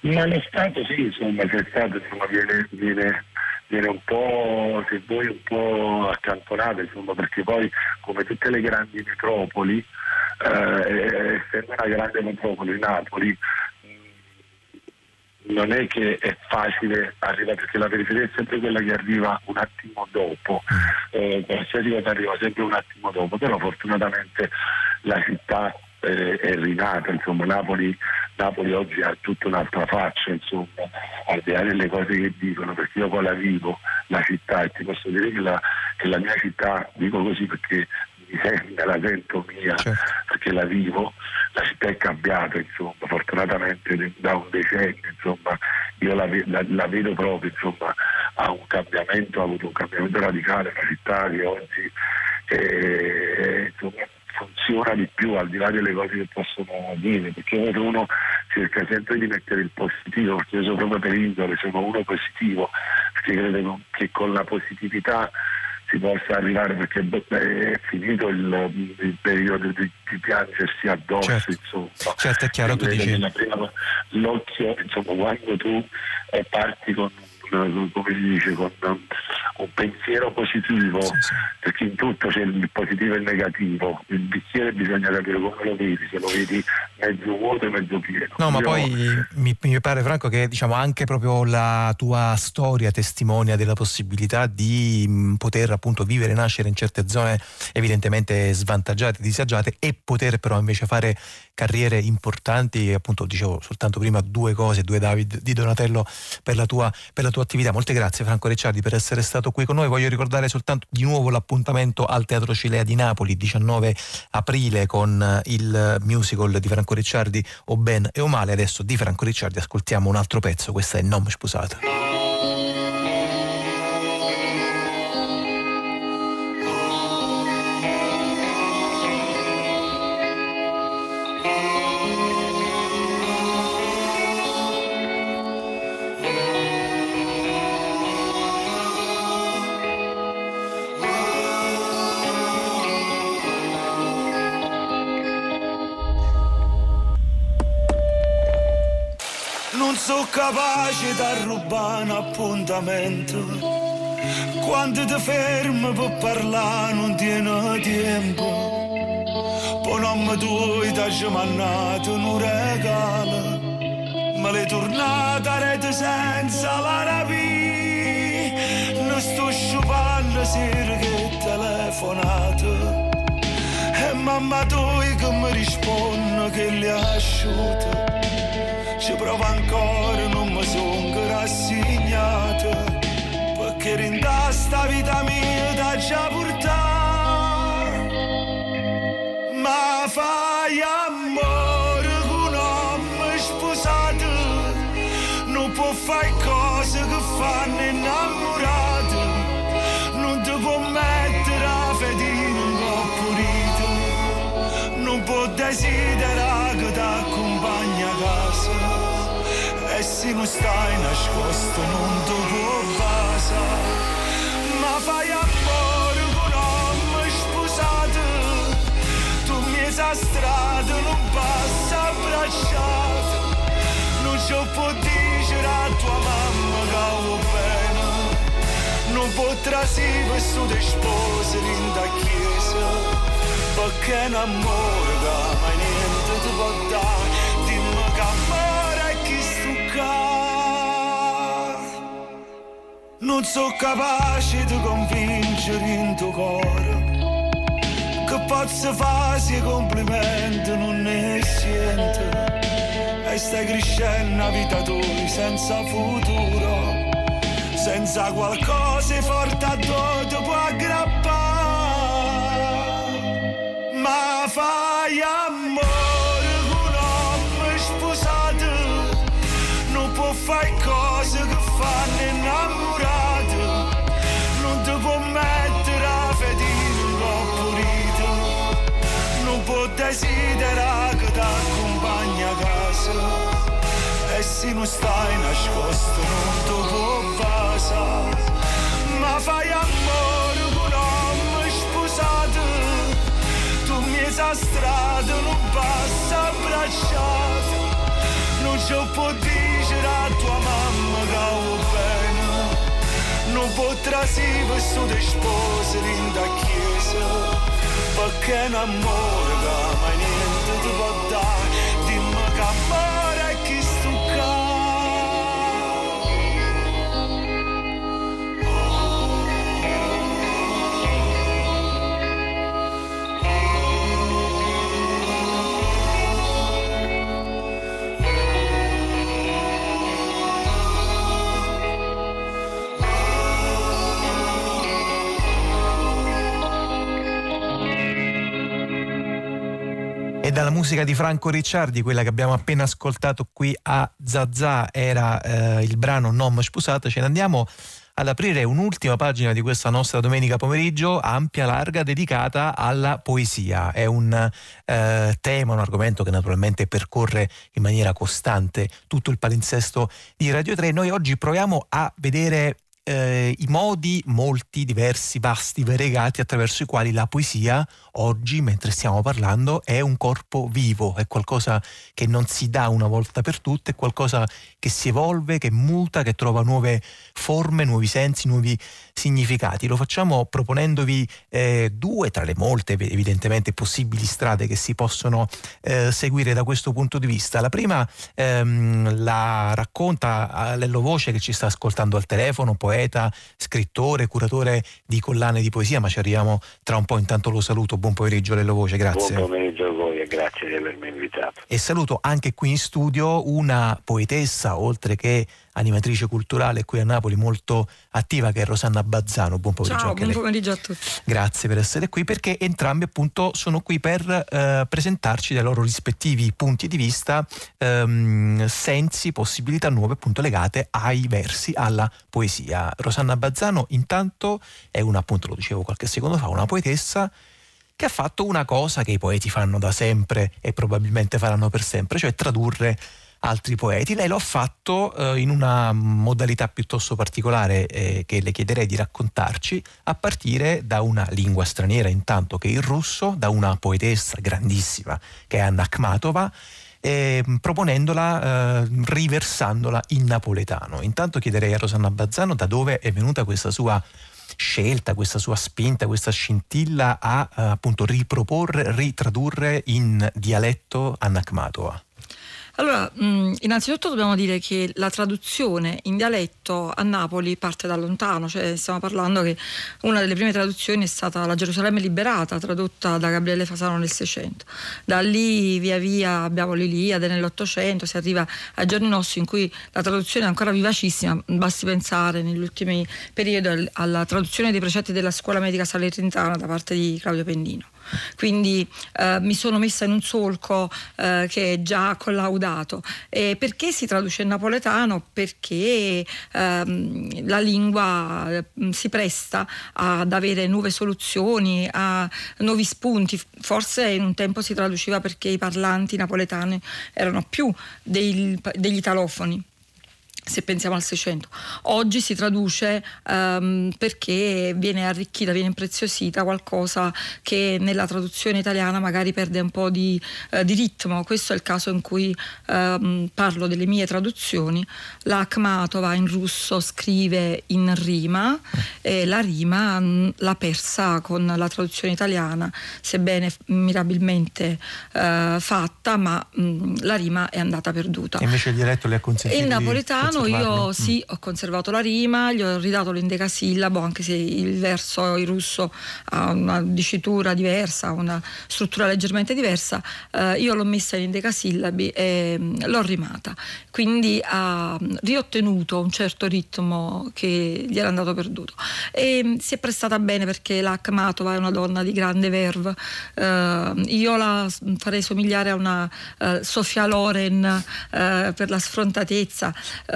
Ma lo Stato sì, insomma, c'è stato, insomma, viene, viene, viene un po', se vuoi, un po' accantonato, insomma, perché poi come tutte le grandi metropoli, eh, essendo una grande metropoli, Napoli, mh, non è che è facile arrivare, perché la periferia è sempre quella che arriva un attimo dopo, eh, qualsiasi cosa arriva sempre un attimo dopo, però fortunatamente la città eh, è rinata, insomma, Napoli, Napoli oggi ha tutta un'altra faccia, insomma, al di là delle cose che dicono, perché io poi la vivo, la città, e ti posso dire che la, che la mia città, dico così perché mi sembra, la sento mia, perché la vivo, la città è cambiata, insomma, fortunatamente da un decennio, insomma, io la, la- la vedo proprio, insomma, ha un cambiamento, ha avuto un cambiamento radicale, una città che oggi eh, insomma, funziona di più al di là delle cose che possono dire, perché uno cerca sempre di mettere il positivo, perché io sono proprio per indole, sono uno positivo, perché credo che con la positività si possa arrivare, perché è finito il, il periodo di, di piangersi addosso, Certo. insomma. Certo, è chiaro, tu Credo dici- prima- l'occhio, insomma, quando tu eh, parti con come si dice, con un pensiero positivo, perché in tutto c'è il positivo e il negativo, il bicchiere bisogna capire come lo vedi, se lo vedi mezzo vuoto e mezzo pieno. No, ma Io- poi mi, mi pare Franco che diciamo anche proprio la tua storia testimonia della possibilità di mh, poter appunto vivere e nascere in certe zone evidentemente svantaggiate, disagiate e poter però invece fare carriere importanti, appunto dicevo soltanto prima due cose, due David di Donatello per la tua, per la tua attività. Molte grazie Franco Recciardi per essere stato qui con noi. Voglio ricordare soltanto di nuovo l'appuntamento al Teatro Cilea di Napoli, 19 aprile con eh, il musical di Franco Ricciardi O Ben e O Male. Adesso di Franco Ricciardi ascoltiamo un altro pezzo, questa è Non Sposata. Capace da rubare un appuntamento. Quando ti fermi per parlare non tieni tempo. Poi non mi tu ti hai mandato un regalo. Me l'hai tornata a rete senza la rapì. Non sto sciupando sera che telefonato. E mamma tu che mi risponde che li ha Ci provo ancora, non mi sono rassegnato. Perché in sta vita mia da già portare. Ma fai amore con un uomo sposato. Non può fare cose che fanno innamorato. Non ti può mettere a fedina un po' pulito. Non può desiderare Non stai nascosto non ti può basare. Ma fai amore con un uomo sposato. Tu mi strada non passa abbracciato. Non ci può dire a tua mamma che va bene. Non potrà si di sposa in da chiesa. Perché un amore che mai niente ti può dare. Non sono capace di convincere in tuo cuore che posso farsi complimenti, non ne sente. E stai crescendo una vita tua senza futuro, senza qualcosa forte a dove ti può aggrappare. Ma fai desiderare che ti accompagni a casa. E se non stai nascosto non ti può basare Ma fai amore con un uomo sposato Tu mi sa strada non passa abbracciato Non ci può dire a tua mamma che va bene Non potrà si questo di sposa in da chiesa Perché un amore che dalla musica di Franco Ricciardi, quella che abbiamo appena ascoltato qui a Zazà, era eh, il brano Non Spusata, ce ne andiamo ad aprire un'ultima pagina di questa nostra domenica pomeriggio, ampia, larga, dedicata alla poesia. È un eh, tema, un argomento che naturalmente percorre in maniera costante tutto il palinsesto di Radio 3. Noi oggi proviamo a vedere eh, i modi, molti, diversi, vasti, variegati, attraverso i quali la poesia oggi, mentre stiamo parlando, è un corpo vivo, è qualcosa che non si dà una volta per tutte, è qualcosa che si evolve, che muta, che trova nuove forme, nuovi sensi, nuovi significati. Lo facciamo proponendovi eh, due tra le molte evidentemente possibili strade che si possono eh, seguire da questo punto di vista. La prima ehm, la racconta Lello Voce che ci sta ascoltando al telefono, poeta, scrittore, curatore di collane di poesia, ma ci arriviamo tra un po', intanto lo saluto. Buon pomeriggio Lello Voce, grazie. Buon pomeriggio e grazie di avermi invitato. E saluto anche qui in studio una poetessa, oltre che animatrice culturale qui a Napoli molto attiva che è Rosanna Bazzano. Buon pomeriggio Ciao, buon pomeriggio a tutti. Grazie per essere qui perché entrambi appunto sono qui per eh, presentarci dai loro rispettivi punti di vista, ehm, sensi, possibilità nuove appunto legate ai versi, alla poesia. Rosanna Bazzano intanto è una, appunto lo dicevo qualche secondo fa, una poetessa che ha fatto una cosa che i poeti fanno da sempre e probabilmente faranno per sempre, cioè tradurre altri poeti. Lei lo ha fatto eh, in una modalità piuttosto particolare eh, che le chiederei di raccontarci, a partire da una lingua straniera intanto che il russo, da una poetessa grandissima che è Anna Akhmatova, eh, proponendola, riversandola in napoletano. Intanto chiederei a Rosanna Bazzano da dove è venuta questa sua scelta, questa sua spinta, questa scintilla a eh, appunto riproporre, ritradurre in dialetto Anakmatova? Allora, mh, innanzitutto dobbiamo dire che la traduzione in dialetto a Napoli parte da lontano, cioè stiamo parlando che una delle prime traduzioni è stata La Gerusalemme liberata, tradotta da Gabriele Fasano nel Seicento. Da lì via via abbiamo l'Iliade nell'Ottocento, si arriva ai giorni nostri in cui la traduzione è ancora vivacissima, basti pensare negli ultimi periodi alla traduzione dei precetti della scuola medica salernitana da parte di Claudio Pennino. Quindi eh, mi sono messa in un solco eh, che è già collaudato. E perché si traduce in napoletano? Perché ehm, la lingua eh, si presta ad avere nuove soluzioni, a nuovi spunti. Forse in un tempo si traduceva perché i parlanti napoletani erano più dei, degli italofoni se pensiamo al 600. Oggi si traduce um, perché viene arricchita, viene impreziosita qualcosa che nella traduzione italiana magari perde un po' di, uh, di ritmo. Questo è il caso in cui um, parlo delle mie traduzioni. La Akhmatova in russo scrive in rima e la rima um, l'ha persa con la traduzione italiana, sebbene mirabilmente uh, fatta, ma mm, la rima è andata perduta. E invece il dialetto le ha consentito Il napoletano io sì, ho conservato la rima, gli ho ridato l'endecasillabo, anche se il verso in russo ha una dicitura diversa, una struttura leggermente diversa, eh, io l'ho messa in endecasillabi e mm, l'ho rimata. Quindi ha riottenuto un certo ritmo che gli era andato perduto. E si è prestata bene perché la Akhmatova è una donna di grande verve. Eh, io la farei somigliare a una eh, Sofia Loren eh, per la sfrontatezza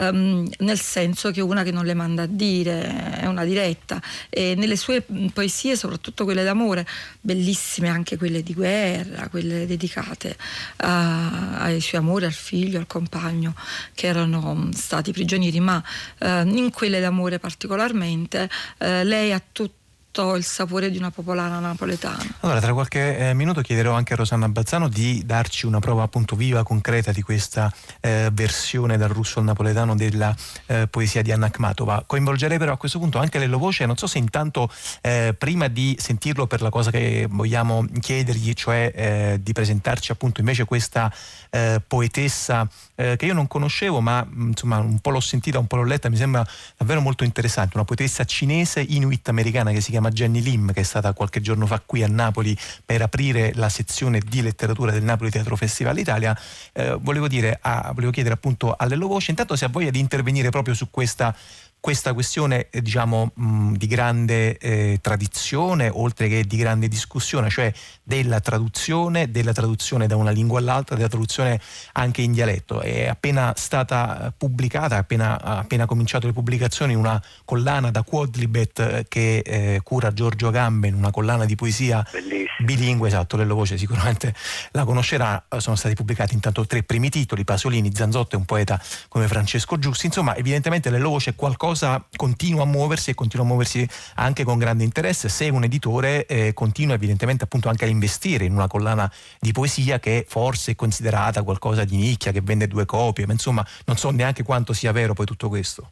ehm, nel senso che una che non le manda a dire, è una diretta. E nelle sue poesie, soprattutto quelle d'amore, bellissime anche quelle di guerra, quelle dedicate a, ai suoi amori, al figlio, al compagno, che erano stati prigionieri, ma eh, in quelle d'amore particolarmente, eh, lei ha tutto il sapore di una popolana napoletana. Allora, tra qualche eh, minuto chiederò anche a Rosanna Bazzano di darci una prova appunto viva, concreta di questa eh, versione dal russo al napoletano della eh, poesia di Anna Akhmatova. Coinvolgerei però a questo punto anche Lello Voce, non so se intanto eh, prima di sentirlo per la cosa che vogliamo chiedergli, cioè eh, di presentarci appunto invece questa eh, poetessa che io non conoscevo, ma insomma un po' l'ho sentita, un po' l'ho letta, mi sembra davvero molto interessante, una poetessa cinese inuit americana che si chiama chiama Jenny Lim, che è stata qualche giorno fa qui a Napoli per aprire la sezione di letteratura del Napoli Teatro Festival Italia. Eh, volevo, dire, a, volevo chiedere appunto alle Voce, intanto se ha voglia di intervenire proprio su questa questa questione eh, diciamo, mh, di grande eh, tradizione, oltre che di grande discussione, cioè della traduzione, della traduzione da una lingua all'altra, della traduzione anche in dialetto. È appena stata pubblicata, appena, appena cominciato le pubblicazioni, una collana da Quadlibet eh, che eh, cura Giorgio Gamben, una collana di poesia Bellissimo. bilingue, esatto, Lello Voce sicuramente la conoscerà, sono stati pubblicati intanto tre primi titoli, Pasolini, Zanzotto e un poeta come Francesco Giussi, insomma evidentemente Lello Voce è qualcosa cosa continua a muoversi e continua a muoversi anche con grande interesse se un editore eh, continua evidentemente appunto anche a investire in una collana di poesia che forse è considerata qualcosa di nicchia, che vende due copie, ma insomma non so neanche quanto sia vero poi tutto questo.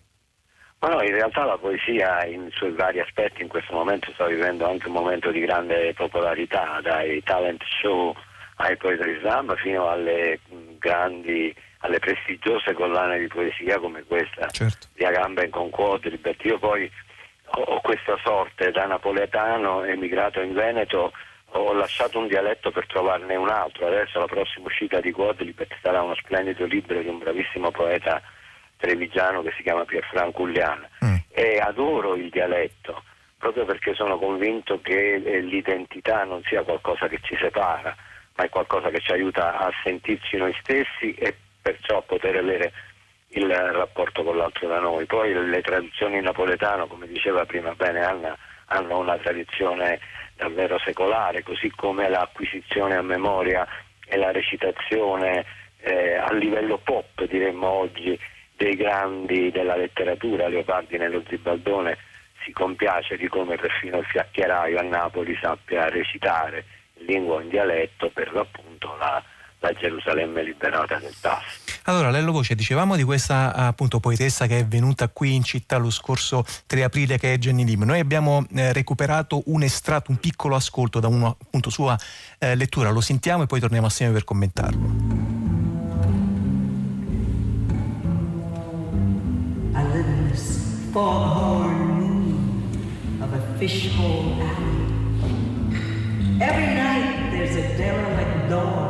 Ma no, in realtà la poesia in suoi vari aspetti in questo momento sta vivendo anche un momento di grande popolarità, dai talent show ai poetry slam fino alle grandi alle prestigiose collane di poesia come questa certo. di Agamben con Quadribet. Io poi ho, questa sorte da napoletano emigrato in Veneto ho lasciato un dialetto per trovarne un altro. Adesso la prossima uscita di Quadribet sarà uno splendido libro di un bravissimo poeta trevigiano che si chiama Pierfranco Ullian mm. e adoro il dialetto proprio perché sono convinto che l'identità non sia qualcosa che ci separa, ma è qualcosa che ci aiuta a sentirci noi stessi e perciò poter avere il rapporto con l'altro da noi. Poi le traduzioni in napoletano, come diceva prima bene Anna, hanno una tradizione davvero secolare, così come l'acquisizione a memoria e la recitazione eh, a livello pop, diremmo oggi, dei grandi della letteratura, Leopardi nello Zibaldone, si compiace di come perfino il fiaccheraio a Napoli sappia recitare in lingua o in dialetto per l'appunto la la Gerusalemme liberata del TAS. Allora, Lello Voce, dicevamo di questa appunto poetessa che è venuta qui in città lo scorso 3 aprile che è Jenny Lim. Noi abbiamo eh, recuperato un estratto, un piccolo ascolto da una appunto sua eh, lettura, lo sentiamo e poi torniamo assieme per commentarlo. I live in this foghorn moon of a fishbowl alley. Every night there's a derelict dog,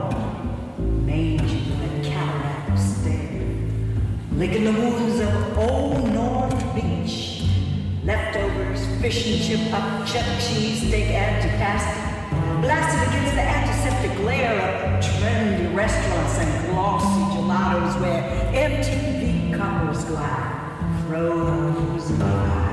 the wounds of old North Beach. Leftovers, fish and chip up, chuck cheese, steak antipasti, blasted against the antiseptic glare of trendy restaurants and glossy gelatos where MTV couples glide, frozen by.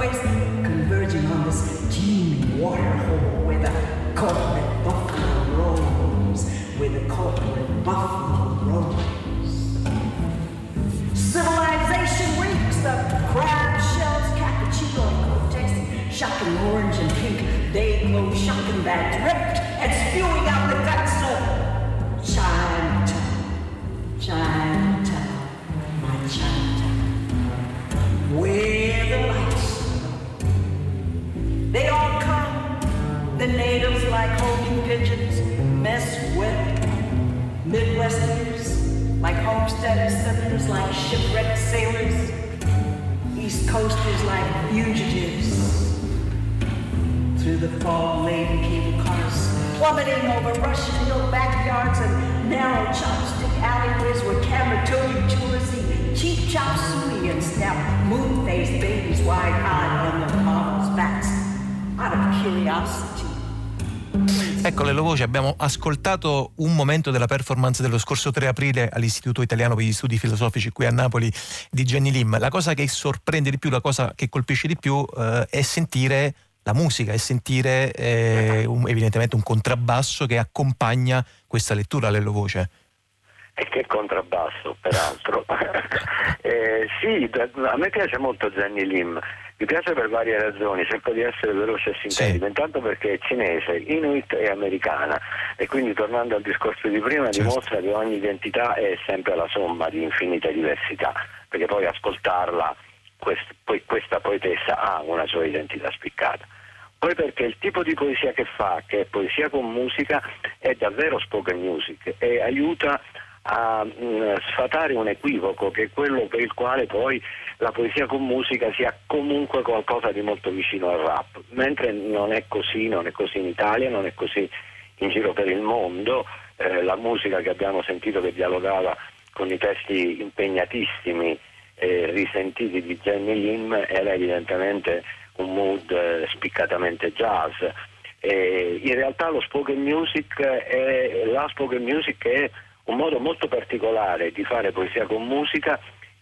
Runaways converging on this teeming waterhole where the corporate buffalo rolls, where the corporate buffalo rolls. Civilization reeks of crab shells, cappuccino, and cortex, shocking orange and pink, day glow, shocking bag, dripped and spewing out sailors, East Coasters like fugitives. Through the fog-laden cable cars, plummeting over Russian Hill backyards and narrow chopstick alleyways where tourists eat cheap chop suey and snap moon-faced babies wide-eyed on their models' backs out of curiosity. Ecco le voci, abbiamo ascoltato un momento della performance dello scorso 3 aprile all'Istituto Italiano per gli Studi Filosofici qui a Napoli di Jenny Lim. La cosa che sorprende di più, la cosa che colpisce di più eh, è sentire la musica, è sentire eh, un, evidentemente un contrabbasso che accompagna questa lettura Lello Voce. E che contrabbasso, peraltro. eh, sì, a me piace molto Jenny Lim. Mi piace per varie ragioni, cerco di essere veloce e sintetico, intanto perché è cinese, inuit e americana e quindi tornando al discorso di prima Certo. dimostra che ogni identità è sempre la somma di infinite diversità, perché poi ascoltarla quest- poi questa poetessa ha una sua identità spiccata. Poi perché il tipo di poesia che fa, che è poesia con musica, è davvero spoken music e aiuta a mh, sfatare un equivoco che è quello per il quale poi la poesia con musica sia comunque qualcosa di molto vicino al rap, mentre non è così, non è così in Italia, non è così in giro per il mondo, Eh, la musica che abbiamo sentito che dialogava con i testi impegnatissimi e risentiti di Jenny Lim era evidentemente un mood eh, spiccatamente jazz. E in realtà lo spoken music è, la spoken music è un modo molto particolare di fare poesia con musica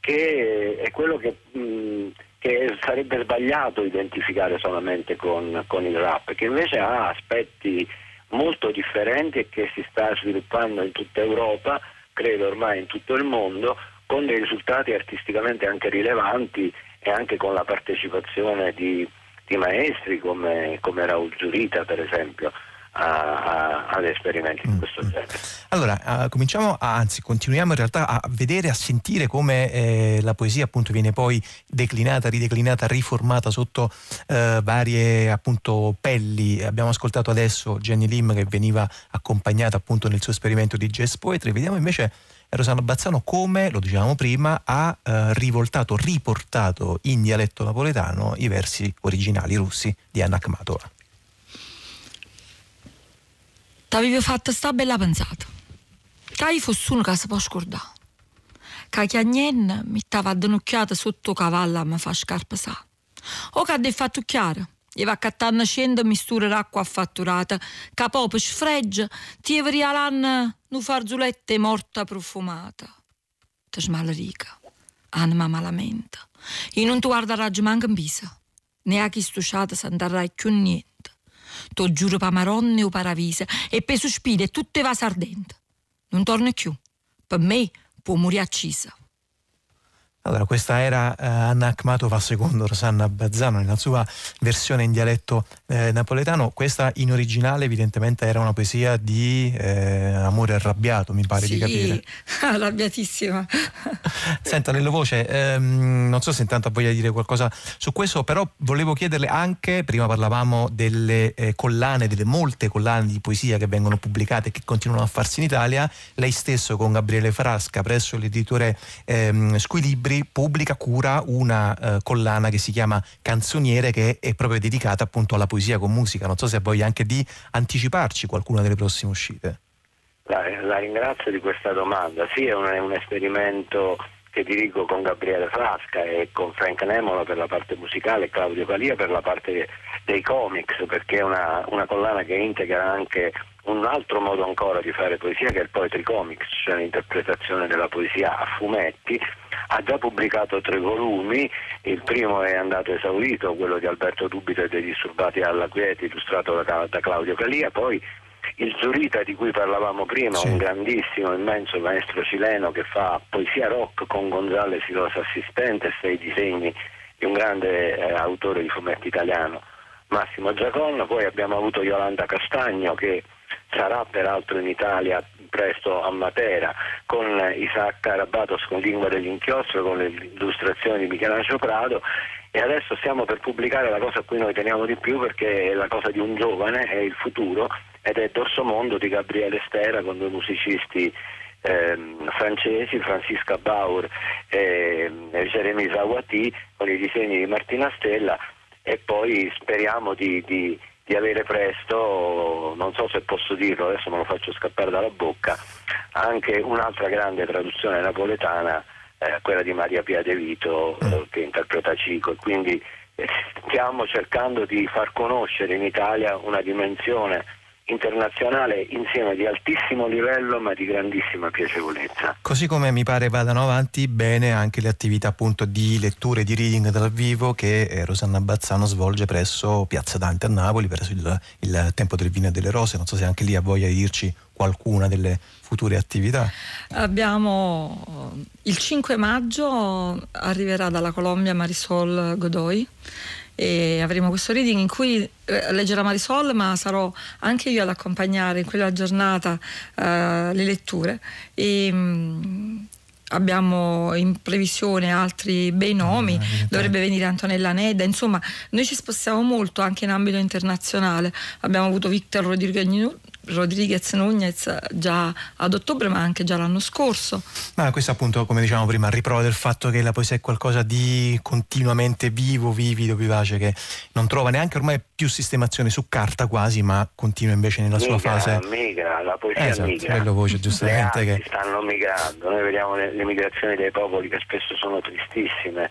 che è quello che, mh, che sarebbe sbagliato identificare solamente con, con il rap, che invece ha aspetti molto differenti e che si sta sviluppando in tutta Europa, credo ormai in tutto il mondo, con dei risultati artisticamente anche rilevanti e anche con la partecipazione di, di maestri come, come Raul Giurita per esempio a- a- ad esperimenti di questo genere. Allora, eh, cominciamo, a, anzi continuiamo in realtà a vedere, a sentire come eh, la poesia appunto viene poi declinata, rideclinata, riformata sotto eh, varie appunto pelli. Abbiamo ascoltato adesso Jenny Lim che veniva accompagnata appunto nel suo esperimento di jazz poetry. Vediamo invece Rosanna Bazzano come, lo dicevamo prima, ha eh, rivoltato, riportato in dialetto napoletano i versi originali russi di Anna Akhmatova. T'avevo fatto sta bella pensata. Che io fossi uno che si può scordare. Che chiagnenna mi stava addonocchiata sotto a mi fa scarpa sa. O che ha fatto chiaro. gli va cattando cento misture d'acqua affatturata, capopo sfreggia, ti l'anna nu farzulette morta profumata. Te smalrica, anima malamente. E non tu guarda raggio manca in bisa, neanche stuciata s'andarrai più niente. Tu giuro pa maronne o paravisa e per sospire tutte va sardente. Non torna più. Per me può morire accisa. Allora, questa era eh, Anna Akhmatova secondo Rosanna Bazzano nella sua versione in dialetto eh, napoletano. Questa in originale evidentemente era una poesia di eh, amore arrabbiato, mi pare sì, di capire. arrabbiatissima. Senta, nella voce, ehm, non so se intanto ha voglia di dire qualcosa su questo, però volevo chiederle anche, prima parlavamo delle eh, collane, delle molte collane di poesia che vengono pubblicate e che continuano a farsi in Italia, lei stesso con Gabriele Frasca presso l'editore ehm, Squilibri pubblica, cura una uh, collana che si chiama Canzoniere che è proprio dedicata appunto alla poesia con musica. Non so se voglia anche di anticiparci qualcuna delle prossime uscite. La, la ringrazio di questa domanda. Sì, è un, è un esperimento che dirigo con Gabriele Frasca e con Frank Nemola per la parte musicale e Claudio Calia per la parte dei comics, perché è una, una collana che integra anche un altro modo ancora di fare poesia che è il poetry comics, cioè l'interpretazione della poesia a fumetti. Ha già pubblicato tre volumi, il primo è andato esaurito, quello di Alberto Dubito e dei disturbati alla quiete, illustrato da, da Claudio Calia, poi il Zurita di cui parlavamo prima, sì. un grandissimo, immenso maestro cileno che fa poesia rock con Gonzales Silos assistente, sei disegni di un grande eh, autore di fumetti italiano, Massimo Giaconna, poi abbiamo avuto Yolanda Castagno che sarà peraltro in Italia presto a Matera con Isaac Carabatos con Lingua dell'inchiostro, con le illustrazioni di Michelangelo Prado. E adesso stiamo per pubblicare la cosa a cui noi teniamo di più perché è la cosa di un giovane, è il futuro ed è Dorso Mondo di Gabriele Stera con due musicisti ehm, francesi, Francisca Bauer e, e Jeremy Zawati con i disegni di Martina Stella. E poi speriamo di, di di avere presto, non so se posso dirlo, adesso me lo faccio scappare dalla bocca, anche un'altra grande traduzione napoletana, eh, quella di Maria Pia De Vito eh, che interpreta Cico. Quindi eh, stiamo cercando di far conoscere in Italia una dimensione internazionale insieme di altissimo livello ma di grandissima piacevolezza. Così come mi pare vadano avanti bene anche le attività appunto di letture di reading dal vivo che eh, Rosanna Bazzano svolge presso Piazza Dante a Napoli, presso il, il Tempo del Vino e delle Rose, non so se anche lì ha voglia di dirci qualcuna delle future attività. Abbiamo il 5 maggio arriverà dalla Colombia Marisol Godoy e avremo questo reading in cui eh, leggerà Marisol ma sarò anche io ad accompagnare in quella giornata eh, le letture. E, mh, mm, abbiamo in previsione altri bei nomi, ah, dovrebbe venire Antonella Nedda, insomma noi ci spostiamo molto anche in ambito internazionale, abbiamo avuto Victor Rodriguez Rodriguez Nunez già ad ottobre ma anche già l'anno scorso. Ma questo appunto come diciamo prima riprova del fatto che la poesia è qualcosa di continuamente vivo, vivido, vivace che non trova neanche ormai più sistemazione su carta quasi ma continua invece nella migra, sua fase. Migra, la poesia esatto, migra. Quello voce giustamente che stanno migrando, noi vediamo le, le migrazioni dei popoli che spesso sono tristissime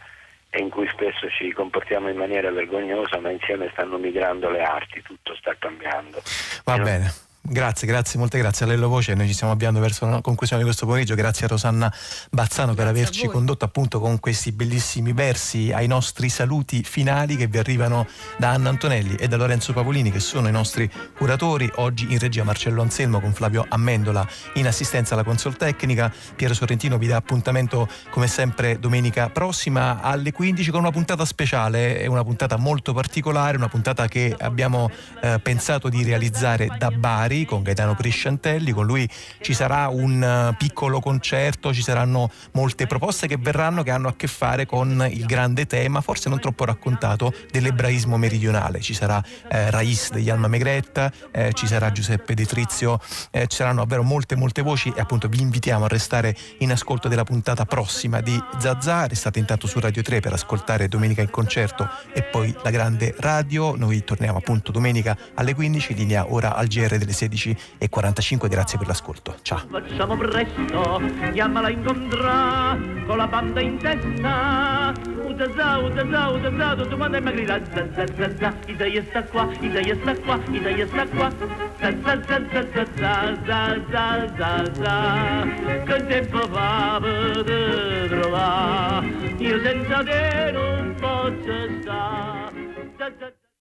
e in cui spesso ci comportiamo in maniera vergognosa, ma insieme stanno migrando le arti, tutto sta cambiando. Va e bene. Grazie, grazie, molte grazie a Lello Voce. Noi ci stiamo avviando verso la conclusione di questo pomeriggio. Grazie a Rosanna Bazzano grazie per averci condotto appunto con questi bellissimi versi ai nostri saluti finali che vi arrivano da Anna Antonelli e da Lorenzo Pavolini che sono i nostri curatori. Oggi in regia Marcello Anselmo con Flavio Ammendola in assistenza alla console tecnica. Piero Sorrentino vi dà appuntamento come sempre domenica prossima alle 15 con una puntata speciale. È una puntata molto particolare, una puntata che abbiamo eh, pensato di realizzare da Bari Bari con Gaetano Prisciantelli, con lui ci sarà un eh, piccolo concerto, ci saranno molte proposte che verranno che hanno a che fare con il grande tema, forse non troppo raccontato, dell'ebraismo meridionale. Ci sarà eh, Rais degli Alma Megretta, eh, ci sarà Giuseppe De Trizio, eh, ci saranno davvero molte molte voci. E appunto vi invitiamo a restare in ascolto della puntata prossima di Zazà, restate intanto su Radio 3 per ascoltare Domenica in concerto e poi la grande radio, noi torniamo appunto domenica alle 15, linea ora al GR delle 16 16.45. Grazie per l'ascolto. Ciao. Facciamo presto, chiamala incontrà con la banda in testa. Utazà, utazà, utazà, tutto quanto è magrita. Zazza, Isaia sta qua, Isaia sta qua, Isaia sta qua. Zazza, zazza, zazza, zazza, zazza. Che tempo fa per trovare? Io senza te non posso stare.